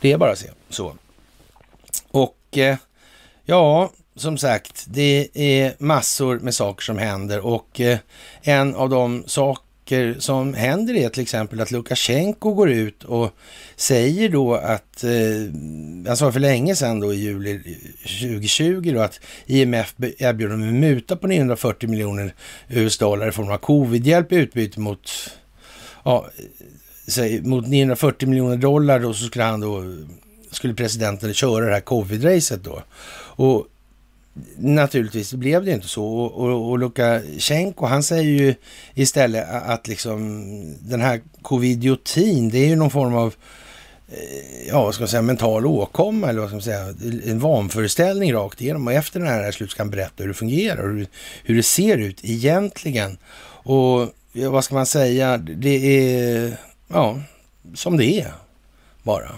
Det är bara att se så. Och eh, ja, som sagt, det är massor med saker som händer och eh, en av de saker som händer är till exempel att Lukasjenko går ut och säger då att, eh, han sa för länge sedan då i juli 2020 då att IMF erbjuder dem en muta på 940 miljoner US-dollar i form av covidhjälp i utbyte mot, ja, säg, mot 940 miljoner dollar då så skulle han då, skulle presidenten köra det här covid-racet då. Och Naturligtvis blev det inte så. Och, och, och Lukasjenko, han säger ju istället att liksom den här covidiotin, det är ju någon form av eh, ja, vad ska man säga, mental åkomma eller vad ska man säga, en vanföreställning rakt igenom. Och efter den här slut ska han berätta hur det fungerar och hur, hur det ser ut egentligen. Och ja, vad ska man säga, det är ja, som det är bara.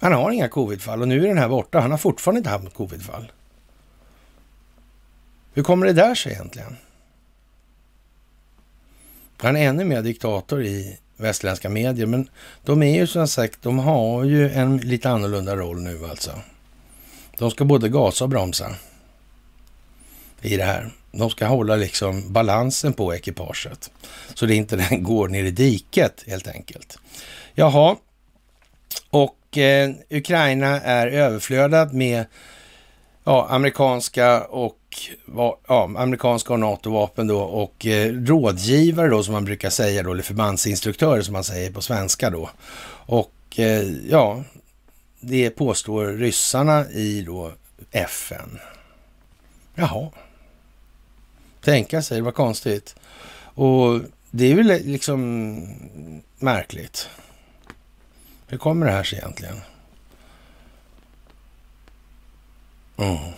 Han har inga covidfall och nu är den här borta. Han har fortfarande inte haft covidfall. Hur kommer det där sig egentligen? Han är ännu mer diktator i västerländska medier, men de är ju som sagt, de har ju en lite annorlunda roll nu alltså. De ska både gasa och bromsa i det här. De ska hålla liksom balansen på ekipaget så det inte den går ner i diket helt enkelt. Jaha, och och eh, Ukraina är överflödat med ja, amerikanska och ja, amerikanska och NATO-vapen då och eh, rådgivare då som man brukar säga då, eller förbandsinstruktörer som man säger på svenska då. Och eh, ja, det påstår ryssarna i då FN. Jaha. Tänka sig, det var konstigt. Och det är väl liksom märkligt. Hur kommer det här sig egentligen? Mm.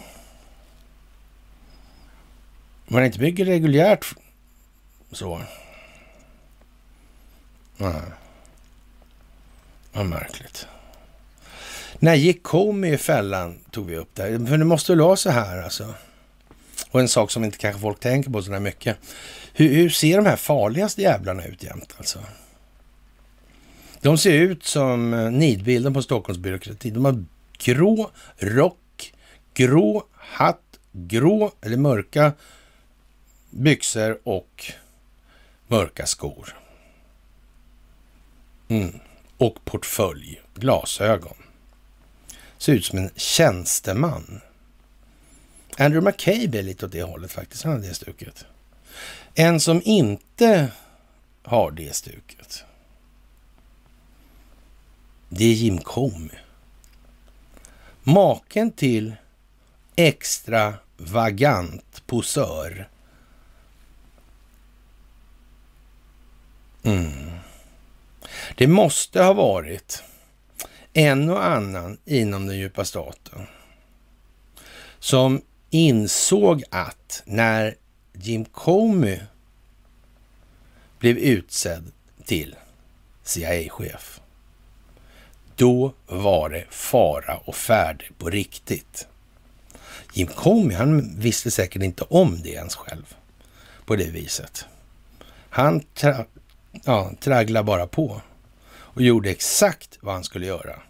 Man inte bygger reguljärt så. Nej. Vad märkligt. När gick Comey i fällan, tog vi upp där. För det måste väl vara så här alltså. Och en sak som inte kanske folk tänker på så där mycket. Hur, hur ser de här farligaste jävlarna ut jämt alltså? De ser ut som eh, nidbilden på Stockholmsbyråkrati. De har grå rock, grå hatt, grå eller mörka byxor och mörka skor. Mm. Och portfölj, glasögon. Ser ut som en tjänsteman. Andrew McCabe är lite åt det hållet faktiskt. Han har det stuket. En som inte har det stuket. Det är Jim Comey. Maken till extravagant posör. Mm. Det måste ha varit en och annan inom den djupa staten som insåg att när Jim Comey blev utsedd till CIA-chef, då var det fara och färde på riktigt. Jim Comey, han visste säkert inte om det ens själv på det viset. Han tra ja, tragglade bara på och gjorde exakt vad han skulle göra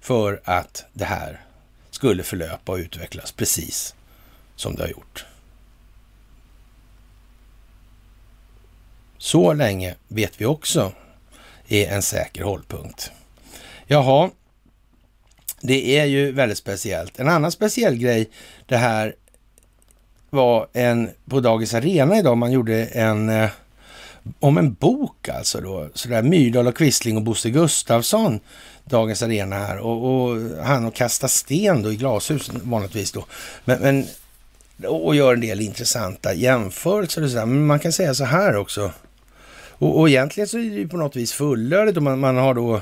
för att det här skulle förlöpa och utvecklas precis som det har gjort. Så länge vet vi också är en säker hållpunkt. Jaha, det är ju väldigt speciellt. En annan speciell grej, det här var en på Dagens Arena idag, man gjorde en eh, om en bok alltså då, sådär Myrdal och Quisling och Bosse Gustafsson, Dagens Arena här och, och han och kasta sten då i glashus vanligtvis då. Men, men och gör en del intressanta jämförelser och sådär. Men man kan säga så här också. Och, och egentligen så är det ju på något vis fullödigt och man, man har då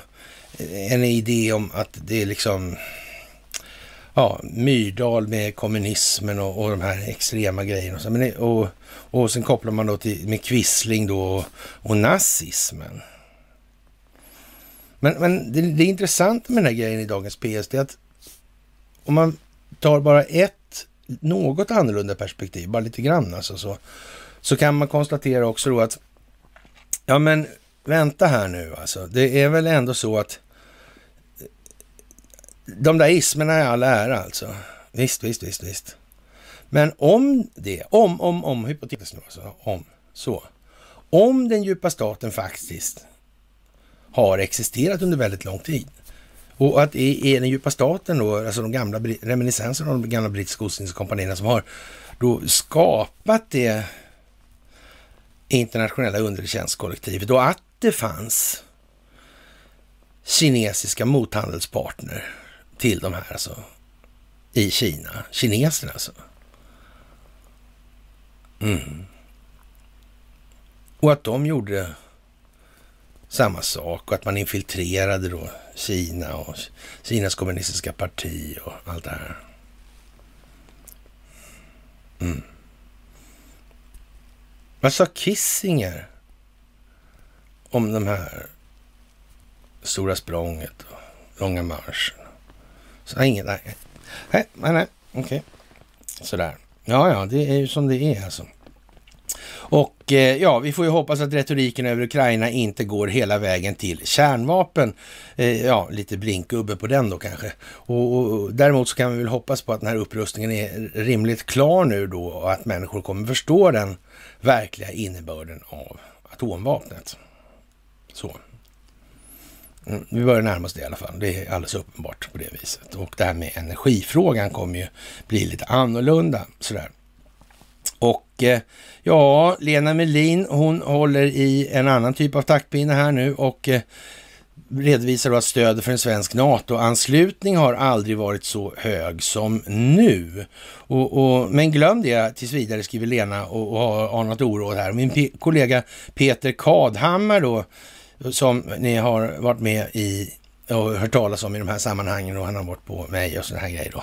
en idé om att det är liksom ja, Myrdal med kommunismen och, och de här extrema grejerna. Och, så, men det, och, och sen kopplar man då till med Quisling då och, och nazismen. Men, men det, det intressanta med den här grejen i dagens PS är att om man tar bara ett något annorlunda perspektiv, bara lite grann alltså, så, så kan man konstatera också då att ja men vänta här nu alltså, det är väl ändå så att de där ismerna är all ära alltså. Visst, visst, visst, visst. Men om det, om, om, om, hypotetiskt nu alltså, om, så. Om den djupa staten faktiskt har existerat under väldigt lång tid och att det är den djupa staten då, alltså de gamla reminiscenserna av de gamla brittiska ostindiska som har då skapat det internationella undertjänstkollektivet och att det fanns kinesiska mothandelspartner till de här alltså, i Kina. Kineserna alltså. Mm. Och att de gjorde samma sak och att man infiltrerade då Kina och Kinas kommunistiska parti och allt det här. Mm. Vad sa Kissinger om de här stora språnget och långa marschen? Så ingen, nej. Nej, nej, nej. okej. Okay. Sådär. Ja, ja, det är ju som det är alltså. Och eh, ja, vi får ju hoppas att retoriken över Ukraina inte går hela vägen till kärnvapen. Eh, ja, lite blinkgubbe på den då kanske. Och, och, däremot så kan vi väl hoppas på att den här upprustningen är rimligt klar nu då och att människor kommer förstå den verkliga innebörden av atomvapnet. Så. Vi börjar närma oss det i alla fall. Det är alldeles uppenbart på det viset. Och det här med energifrågan kommer ju bli lite annorlunda sådär. Och eh, ja, Lena Melin, hon håller i en annan typ av taktpinne här nu och eh, redovisar då att stödet för en svensk NATO-anslutning har aldrig varit så hög som nu. Och, och, men glöm det tills vidare, skriver Lena och, och har anat oråd här. Min kollega Peter Kadhammar då, som ni har varit med i och hört talas om i de här sammanhangen och han har varit på mig och sådana här grejer då.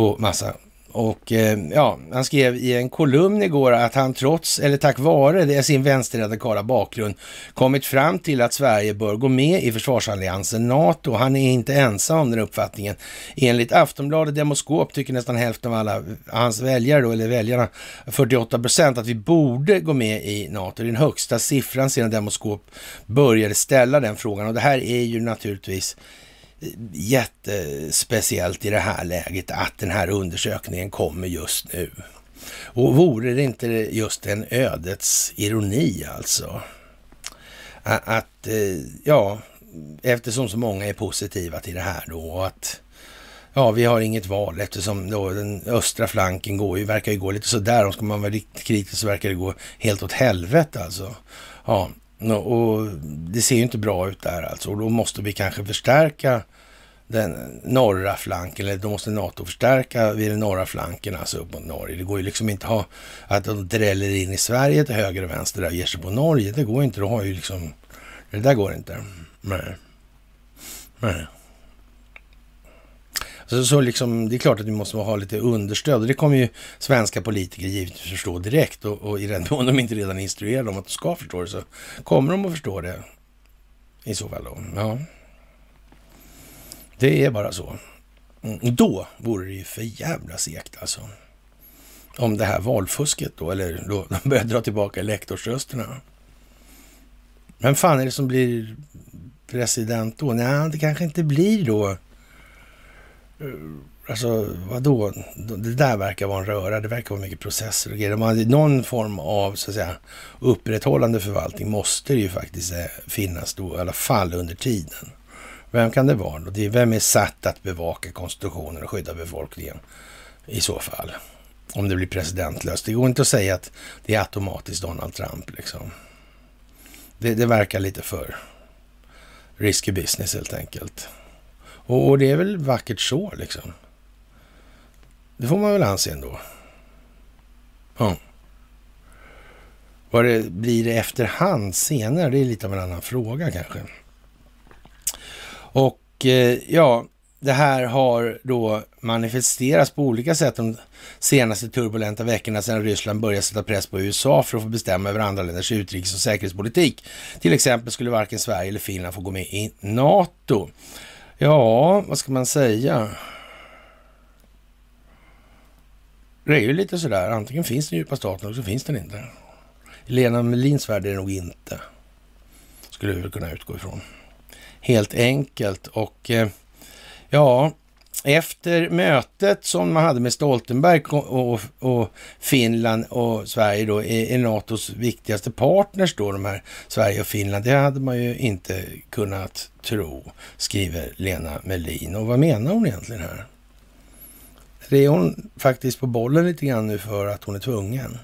Och massa och eh, ja, han skrev i en kolumn igår att han trots, eller tack vare det, sin vänsterradikala bakgrund kommit fram till att Sverige bör gå med i försvarsalliansen NATO. Han är inte ensam om den uppfattningen. Enligt Aftonbladet Demoskop tycker nästan hälften av alla hans väljare, då, eller väljarna, 48 procent, att vi borde gå med i NATO. Det är den högsta siffran sedan Demoskop började ställa den frågan. Och det här är ju naturligtvis jättespeciellt i det här läget att den här undersökningen kommer just nu. Och vore det inte just en ödets ironi alltså? Att, eh, ja, eftersom så många är positiva till det här då att ja, vi har inget val eftersom då den östra flanken går ju, verkar ju gå lite sådär. Om ska man vara riktigt kritisk så verkar det gå helt åt helvete alltså. Ja, och det ser ju inte bra ut där alltså. Och då måste vi kanske förstärka den norra flanken, eller då måste NATO förstärka vid den norra flanken, alltså upp mot Norge. Det går ju liksom inte att ha att de dräller in i Sverige till höger och vänster där och ger sig på Norge. Det går inte. Då har ju liksom, det där går inte. Nej. Nej. Så, så liksom, det är klart att vi måste ha lite understöd och det kommer ju svenska politiker givetvis förstå direkt och, och i den mån de inte redan är instruerade om att de ska förstå det så kommer de att förstå det i så fall då. Ja. Det är bara så. Mm. Då vore det ju för jävla segt alltså. Om det här valfusket då, eller då de börjar dra tillbaka elektorsrösterna. Vem fan är det som blir president då? Nej, det kanske inte blir då. Eh, alltså, vadå? Det där verkar vara en röra. Det verkar vara mycket processer och grejer. Någon form av, så att säga, upprätthållande förvaltning måste det ju faktiskt eh, finnas då, i alla fall under tiden. Vem kan det vara då? vem är satt att bevaka konstitutionen och skydda befolkningen i så fall? Om det blir presidentlöst. Det går inte att säga att det är automatiskt Donald Trump liksom. Det, det verkar lite för risky business helt enkelt. Och, och, det är väl vackert så liksom. Det får man väl anse ändå. Ja. Vad det blir efterhand senare, det är lite av en annan fråga kanske. Och eh, ja, det här har då manifesterats på olika sätt de senaste turbulenta veckorna sedan Ryssland började sätta press på USA för att få bestämma över andra länders utrikes och säkerhetspolitik. Till exempel skulle varken Sverige eller Finland få gå med i NATO. Ja, vad ska man säga? Det är ju lite sådär, antingen finns den djupa staten eller så finns den inte. I Lena Melins värld är det nog inte. Skulle vi kunna utgå ifrån helt enkelt. Och eh, ja, efter mötet som man hade med Stoltenberg och, och, Finland och Sverige då är, är NATOs viktigaste partners då, de här Sverige och Finland. Det hade man ju inte kunnat tro, skriver Lena Melin. Och vad menar hon egentligen här? Det är hon faktiskt på bollen lite grann nu för att hon är tvungen.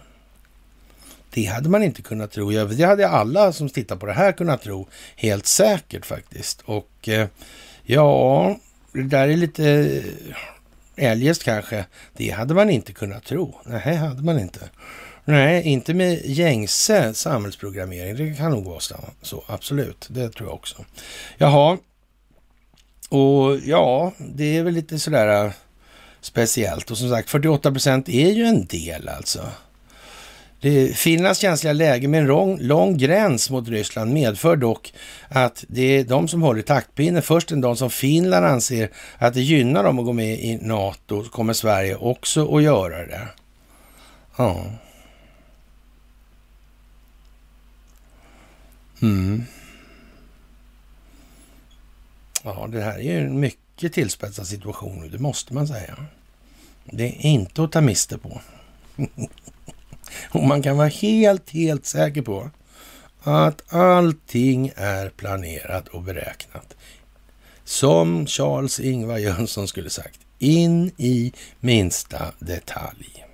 Det hade man inte kunnat tro. Det hade alla som tittar på det här kunnat tro helt säkert faktiskt. Och eh, ja, det där är lite eh, eljest kanske. Det hade man inte kunnat tro. Nej, hade man inte. Nej, inte med gängse samhällsprogrammering. Det kan nog vara så, absolut. Det tror jag också. Jaha, och ja, det är väl lite sådär eh, speciellt. Och som sagt, 48 procent är ju en del alltså. Det, Finlands känsliga läge med en lång, lång gräns mot Ryssland medför dock att det är de som håller taktpinnen. Först en dag som Finland anser att det gynnar dem att gå med i NATO, så kommer Sverige också att göra det. Ja. Mm. Ja, det här är ju en mycket tillspetsad situation nu, det måste man säga. Det är inte att ta miste på. Och man kan vara helt, helt säker på att allting är planerat och beräknat. Som Charles Ingvar Jönsson skulle sagt, in i minsta detalj.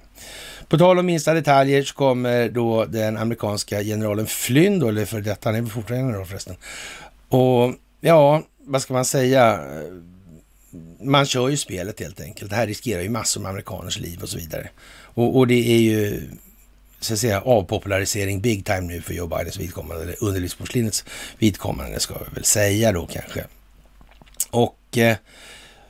På tal om minsta detaljer så kommer då den amerikanska generalen Flynn, då, eller för detta, han är fortfarande general förresten. Och ja, vad ska man säga? Man kör ju spelet helt enkelt. Det här riskerar ju massor med amerikaners liv och så vidare. Och, och det är ju så att säga, avpopularisering big time nu för Joe Bidens vidkommande, eller underlivsporslinets vidkommande ska vi väl säga då kanske. Och eh,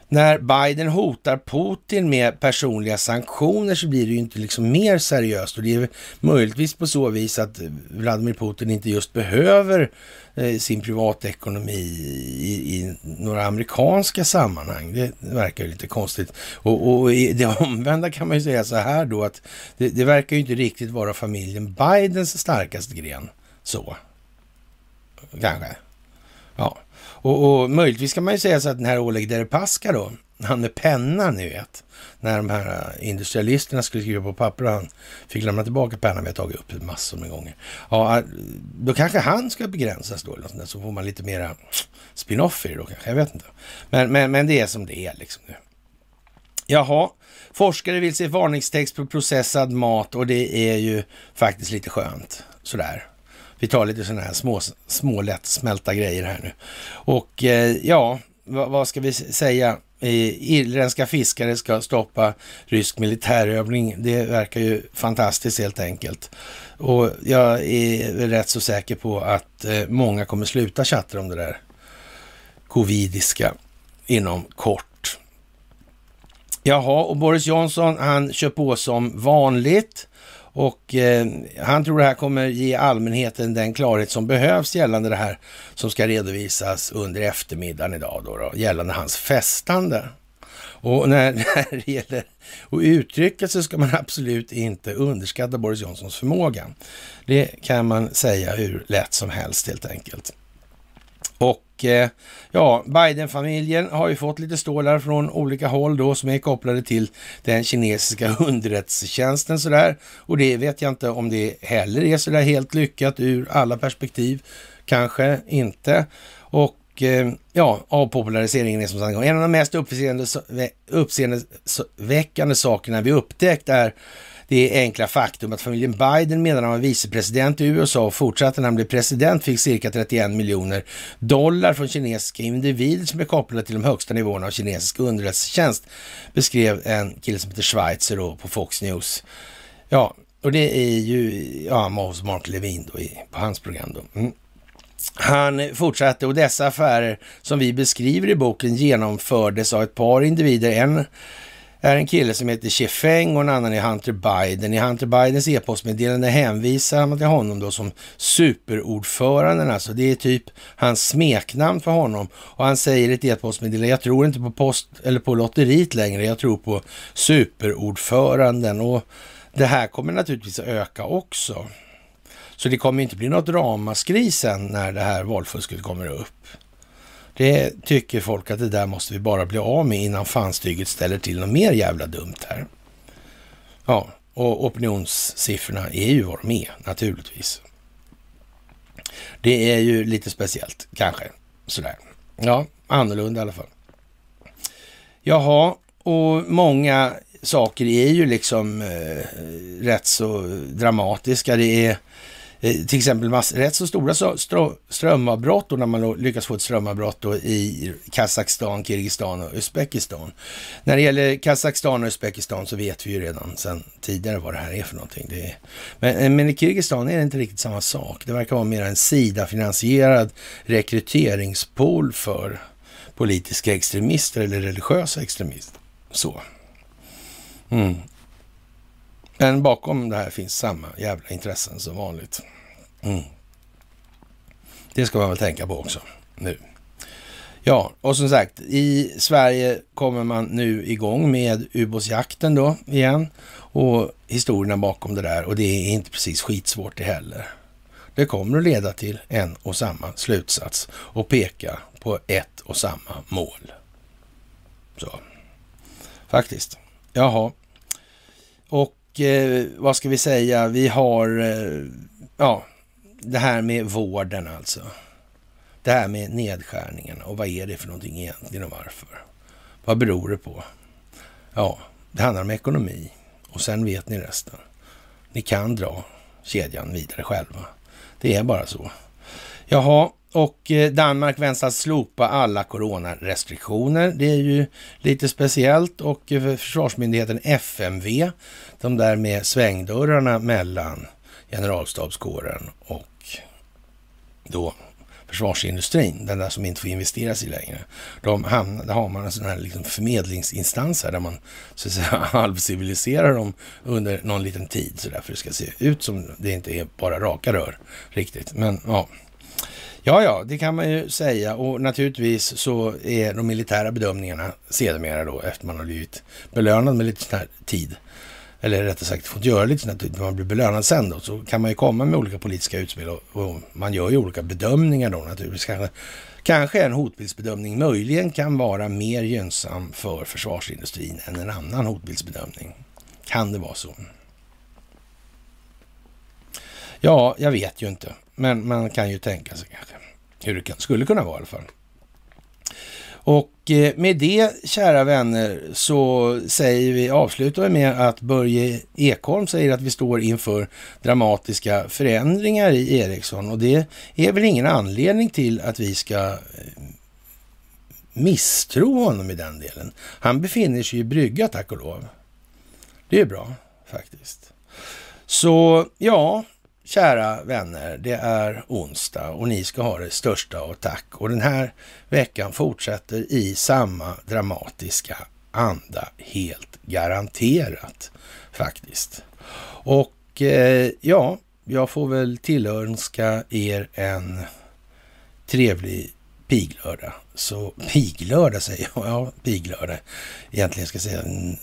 när Biden hotar Putin med personliga sanktioner så blir det ju inte liksom mer seriöst och det är möjligtvis på så vis att Vladimir Putin inte just behöver Eh, sin privatekonomi i, i, några amerikanska sammanhang. Det verkar ju lite konstigt. Och, och i det omvända kan man ju säga så här då att det, det verkar ju inte riktigt vara familjen Bidens starkaste gren. Så. Kanske. Ja. Och, och möjligtvis kan man ju säga så att den här Oleg Deripaska då, han med pennan ni vet, när de här eh, industrialisterna skulle skriva på papper och han fick lämna tillbaka pennan, vi har tagit upp massor med gånger. Ja, eh, då kanske han ska begränsas då, eller så får man lite mera spin-off i det då kanske, jag vet inte. Men, men, men det är som det är liksom nu. Jaha, forskare vill se varningstext på processad mat och det är ju faktiskt lite skönt sådär. Vi tar lite sådana här små, små lättsmälta grejer här nu. Och eh, ja, vad, vad, ska vi säga? Irländska fiskare ska stoppa rysk militärövning. Det verkar ju fantastiskt helt enkelt. Och jag är rätt så säker på att eh, många kommer sluta chatta om det där covidiska inom kort. Jaha, och Boris Johnson han kör på som vanligt. Och eh, han tror det här kommer ge allmänheten den klarhet som behövs gällande det här som ska redovisas under eftermiddagen idag då, då gällande hans festande. Och när, när det gäller att uttrycka sig ska man absolut inte underskatta Boris Johnsons förmåga. Det kan man säga hur lätt som helst helt enkelt. Och eh, ja, Biden-familjen har ju fått lite stålar från olika håll då som är kopplade till den kinesiska underrättelsetjänsten sådär. Och det vet jag inte om det heller är sådär helt lyckat ur alla perspektiv. Kanske inte. Och eh, ja, avpopulariseringen är som sagt en av de mest uppseendeväckande sakerna vi upptäckt är det enkla faktum att familjen Biden medan han var vicepresident i USA och fortsatte när han blev president fick cirka 31 miljoner dollar från kinesiska individer som är kopplade till de högsta nivåerna av kinesisk underrättelsetjänst, beskrev en kille som heter Schweizer då på Fox News. Ja, och det är ju ja, Mark Levin då i, på hans program då. Mm. Han fortsatte och dessa affärer som vi beskriver i boken genomfördes av ett par individer. En är en kille som heter Chefeng och en annan är Hunter Biden. I Hunter Bidens e-postmeddelande hänvisar man till honom då som superordföranden. Alltså det är typ hans smeknamn för honom. Och han säger i ett e-postmeddelande, jag tror inte på post eller på lotteriet längre, jag tror på superordföranden. Och det här kommer naturligtvis att öka också. Så det kommer inte bli något ramaskri sen när det här valfusket kommer upp. Det tycker folk att det där måste vi bara bli av med innan fanstyget ställer till något mer jävla dumt här. Ja, och opinionssiffrorna är ju vad de är naturligtvis. Det är ju lite speciellt kanske sådär. Ja, annorlunda i alla fall. Jaha, och många saker är ju liksom eh, rätt så dramatiska. Det är Eh, Eh, till exempel mass, rätt så stora strömavbrott och när man lyckas få ett strömavbrott i Kazakstan, Kirgizistan och Uzbekistan. När det gäller Kazakstan och Uzbekistan så vet vi ju redan sedan tidigare vad det här är för någonting. Det är, men, eh, men i Kirgizistan är det inte riktigt samma sak. Det verkar vara mer en Sida-finansierad rekryteringspool för politiska extremister eller religiösa extremister. Så. Mm. Men bakom det här finns samma jävla intressen som vanligt. Mm. Det ska man väl tänka på också nu. Ja, och som sagt, i Sverige kommer man nu igång med ubåtsjakten då igen och historierna bakom det där och det är inte precis skitsvårt det heller. Det kommer att leda till en och samma slutsats och peka på ett och samma mål. Så, faktiskt. Jaha. Och eh, vad ska vi säga, vi har, eh, ja, det här med vården alltså. Det här med nedskärningarna och vad är det för någonting egentligen och varför? Vad beror det på? Ja, det handlar om ekonomi och sen vet ni resten. Ni kan dra kedjan vidare själva. Det är bara så. Jaha, och eh, Danmark väntas slopa alla coronarestriktioner. Det är ju lite speciellt och eh, försvarsmyndigheten FMV, de där med svängdörrarna mellan generalstabskåren och då försvarsindustrin, den där som inte får investeras i längre. De hamnar, där har man en sån här liksom förmedlingsinstans här, där man så att säga halvciviliserar dem under någon liten tid så därför det ska se ut som det inte är bara raka rör riktigt. Men ja, Ja, ja, det kan man ju säga och naturligtvis så är de militära bedömningarna sedermera då efter man har blivit belönad med lite sån här tid eller rättare sagt fått göra lite sånt här, typ, man blir belönad sen då, så kan man ju komma med olika politiska utspel och, och man gör ju olika bedömningar då naturligtvis. Kanske, kanske en hotbildsbedömning möjligen kan vara mer gynnsam för försvarsindustrin än en annan hotbildsbedömning. Kan det vara så? Ja, jag vet ju inte. Men man kan ju tänka sig kanske hur det kan, skulle kunna vara i alla fall. Och Eh, med det, kära vänner, så säger vi, avslutar vi med att Börje Ekholm säger att vi står inför dramatiska förändringar i Ericsson. Och det är väl ingen anledning till att vi ska eh, misstro honom i den delen. Han befinner sig i brygga, tack och lov. Det är bra, faktiskt. Så ja, Kära vänner, det är onsdag och ni ska ha det största av tack. Och den här veckan fortsätter i samma dramatiska anda, helt garanterat faktiskt. Och eh, ja, jag får väl tillönska er en trevlig piglördag. Så piglördag säger jag, ja piglördag. Egentligen ska jag säga, mm,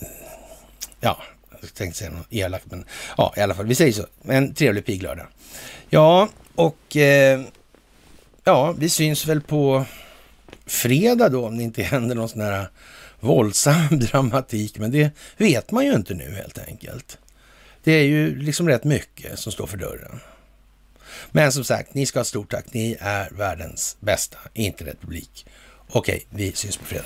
ja jag tänkte säga något elakt, men ja, i alla fall, vi säger så. En trevlig piglördag. Ja, och eh, ja, vi syns väl på fredag då, om det inte händer någon sån här våldsam dramatik, men det vet man ju inte nu helt enkelt. Det är ju liksom rätt mycket som står för dörren. Men som sagt, ni ska ha stort tack. Ni är världens bästa internetpublik. Okej, vi syns på fredag.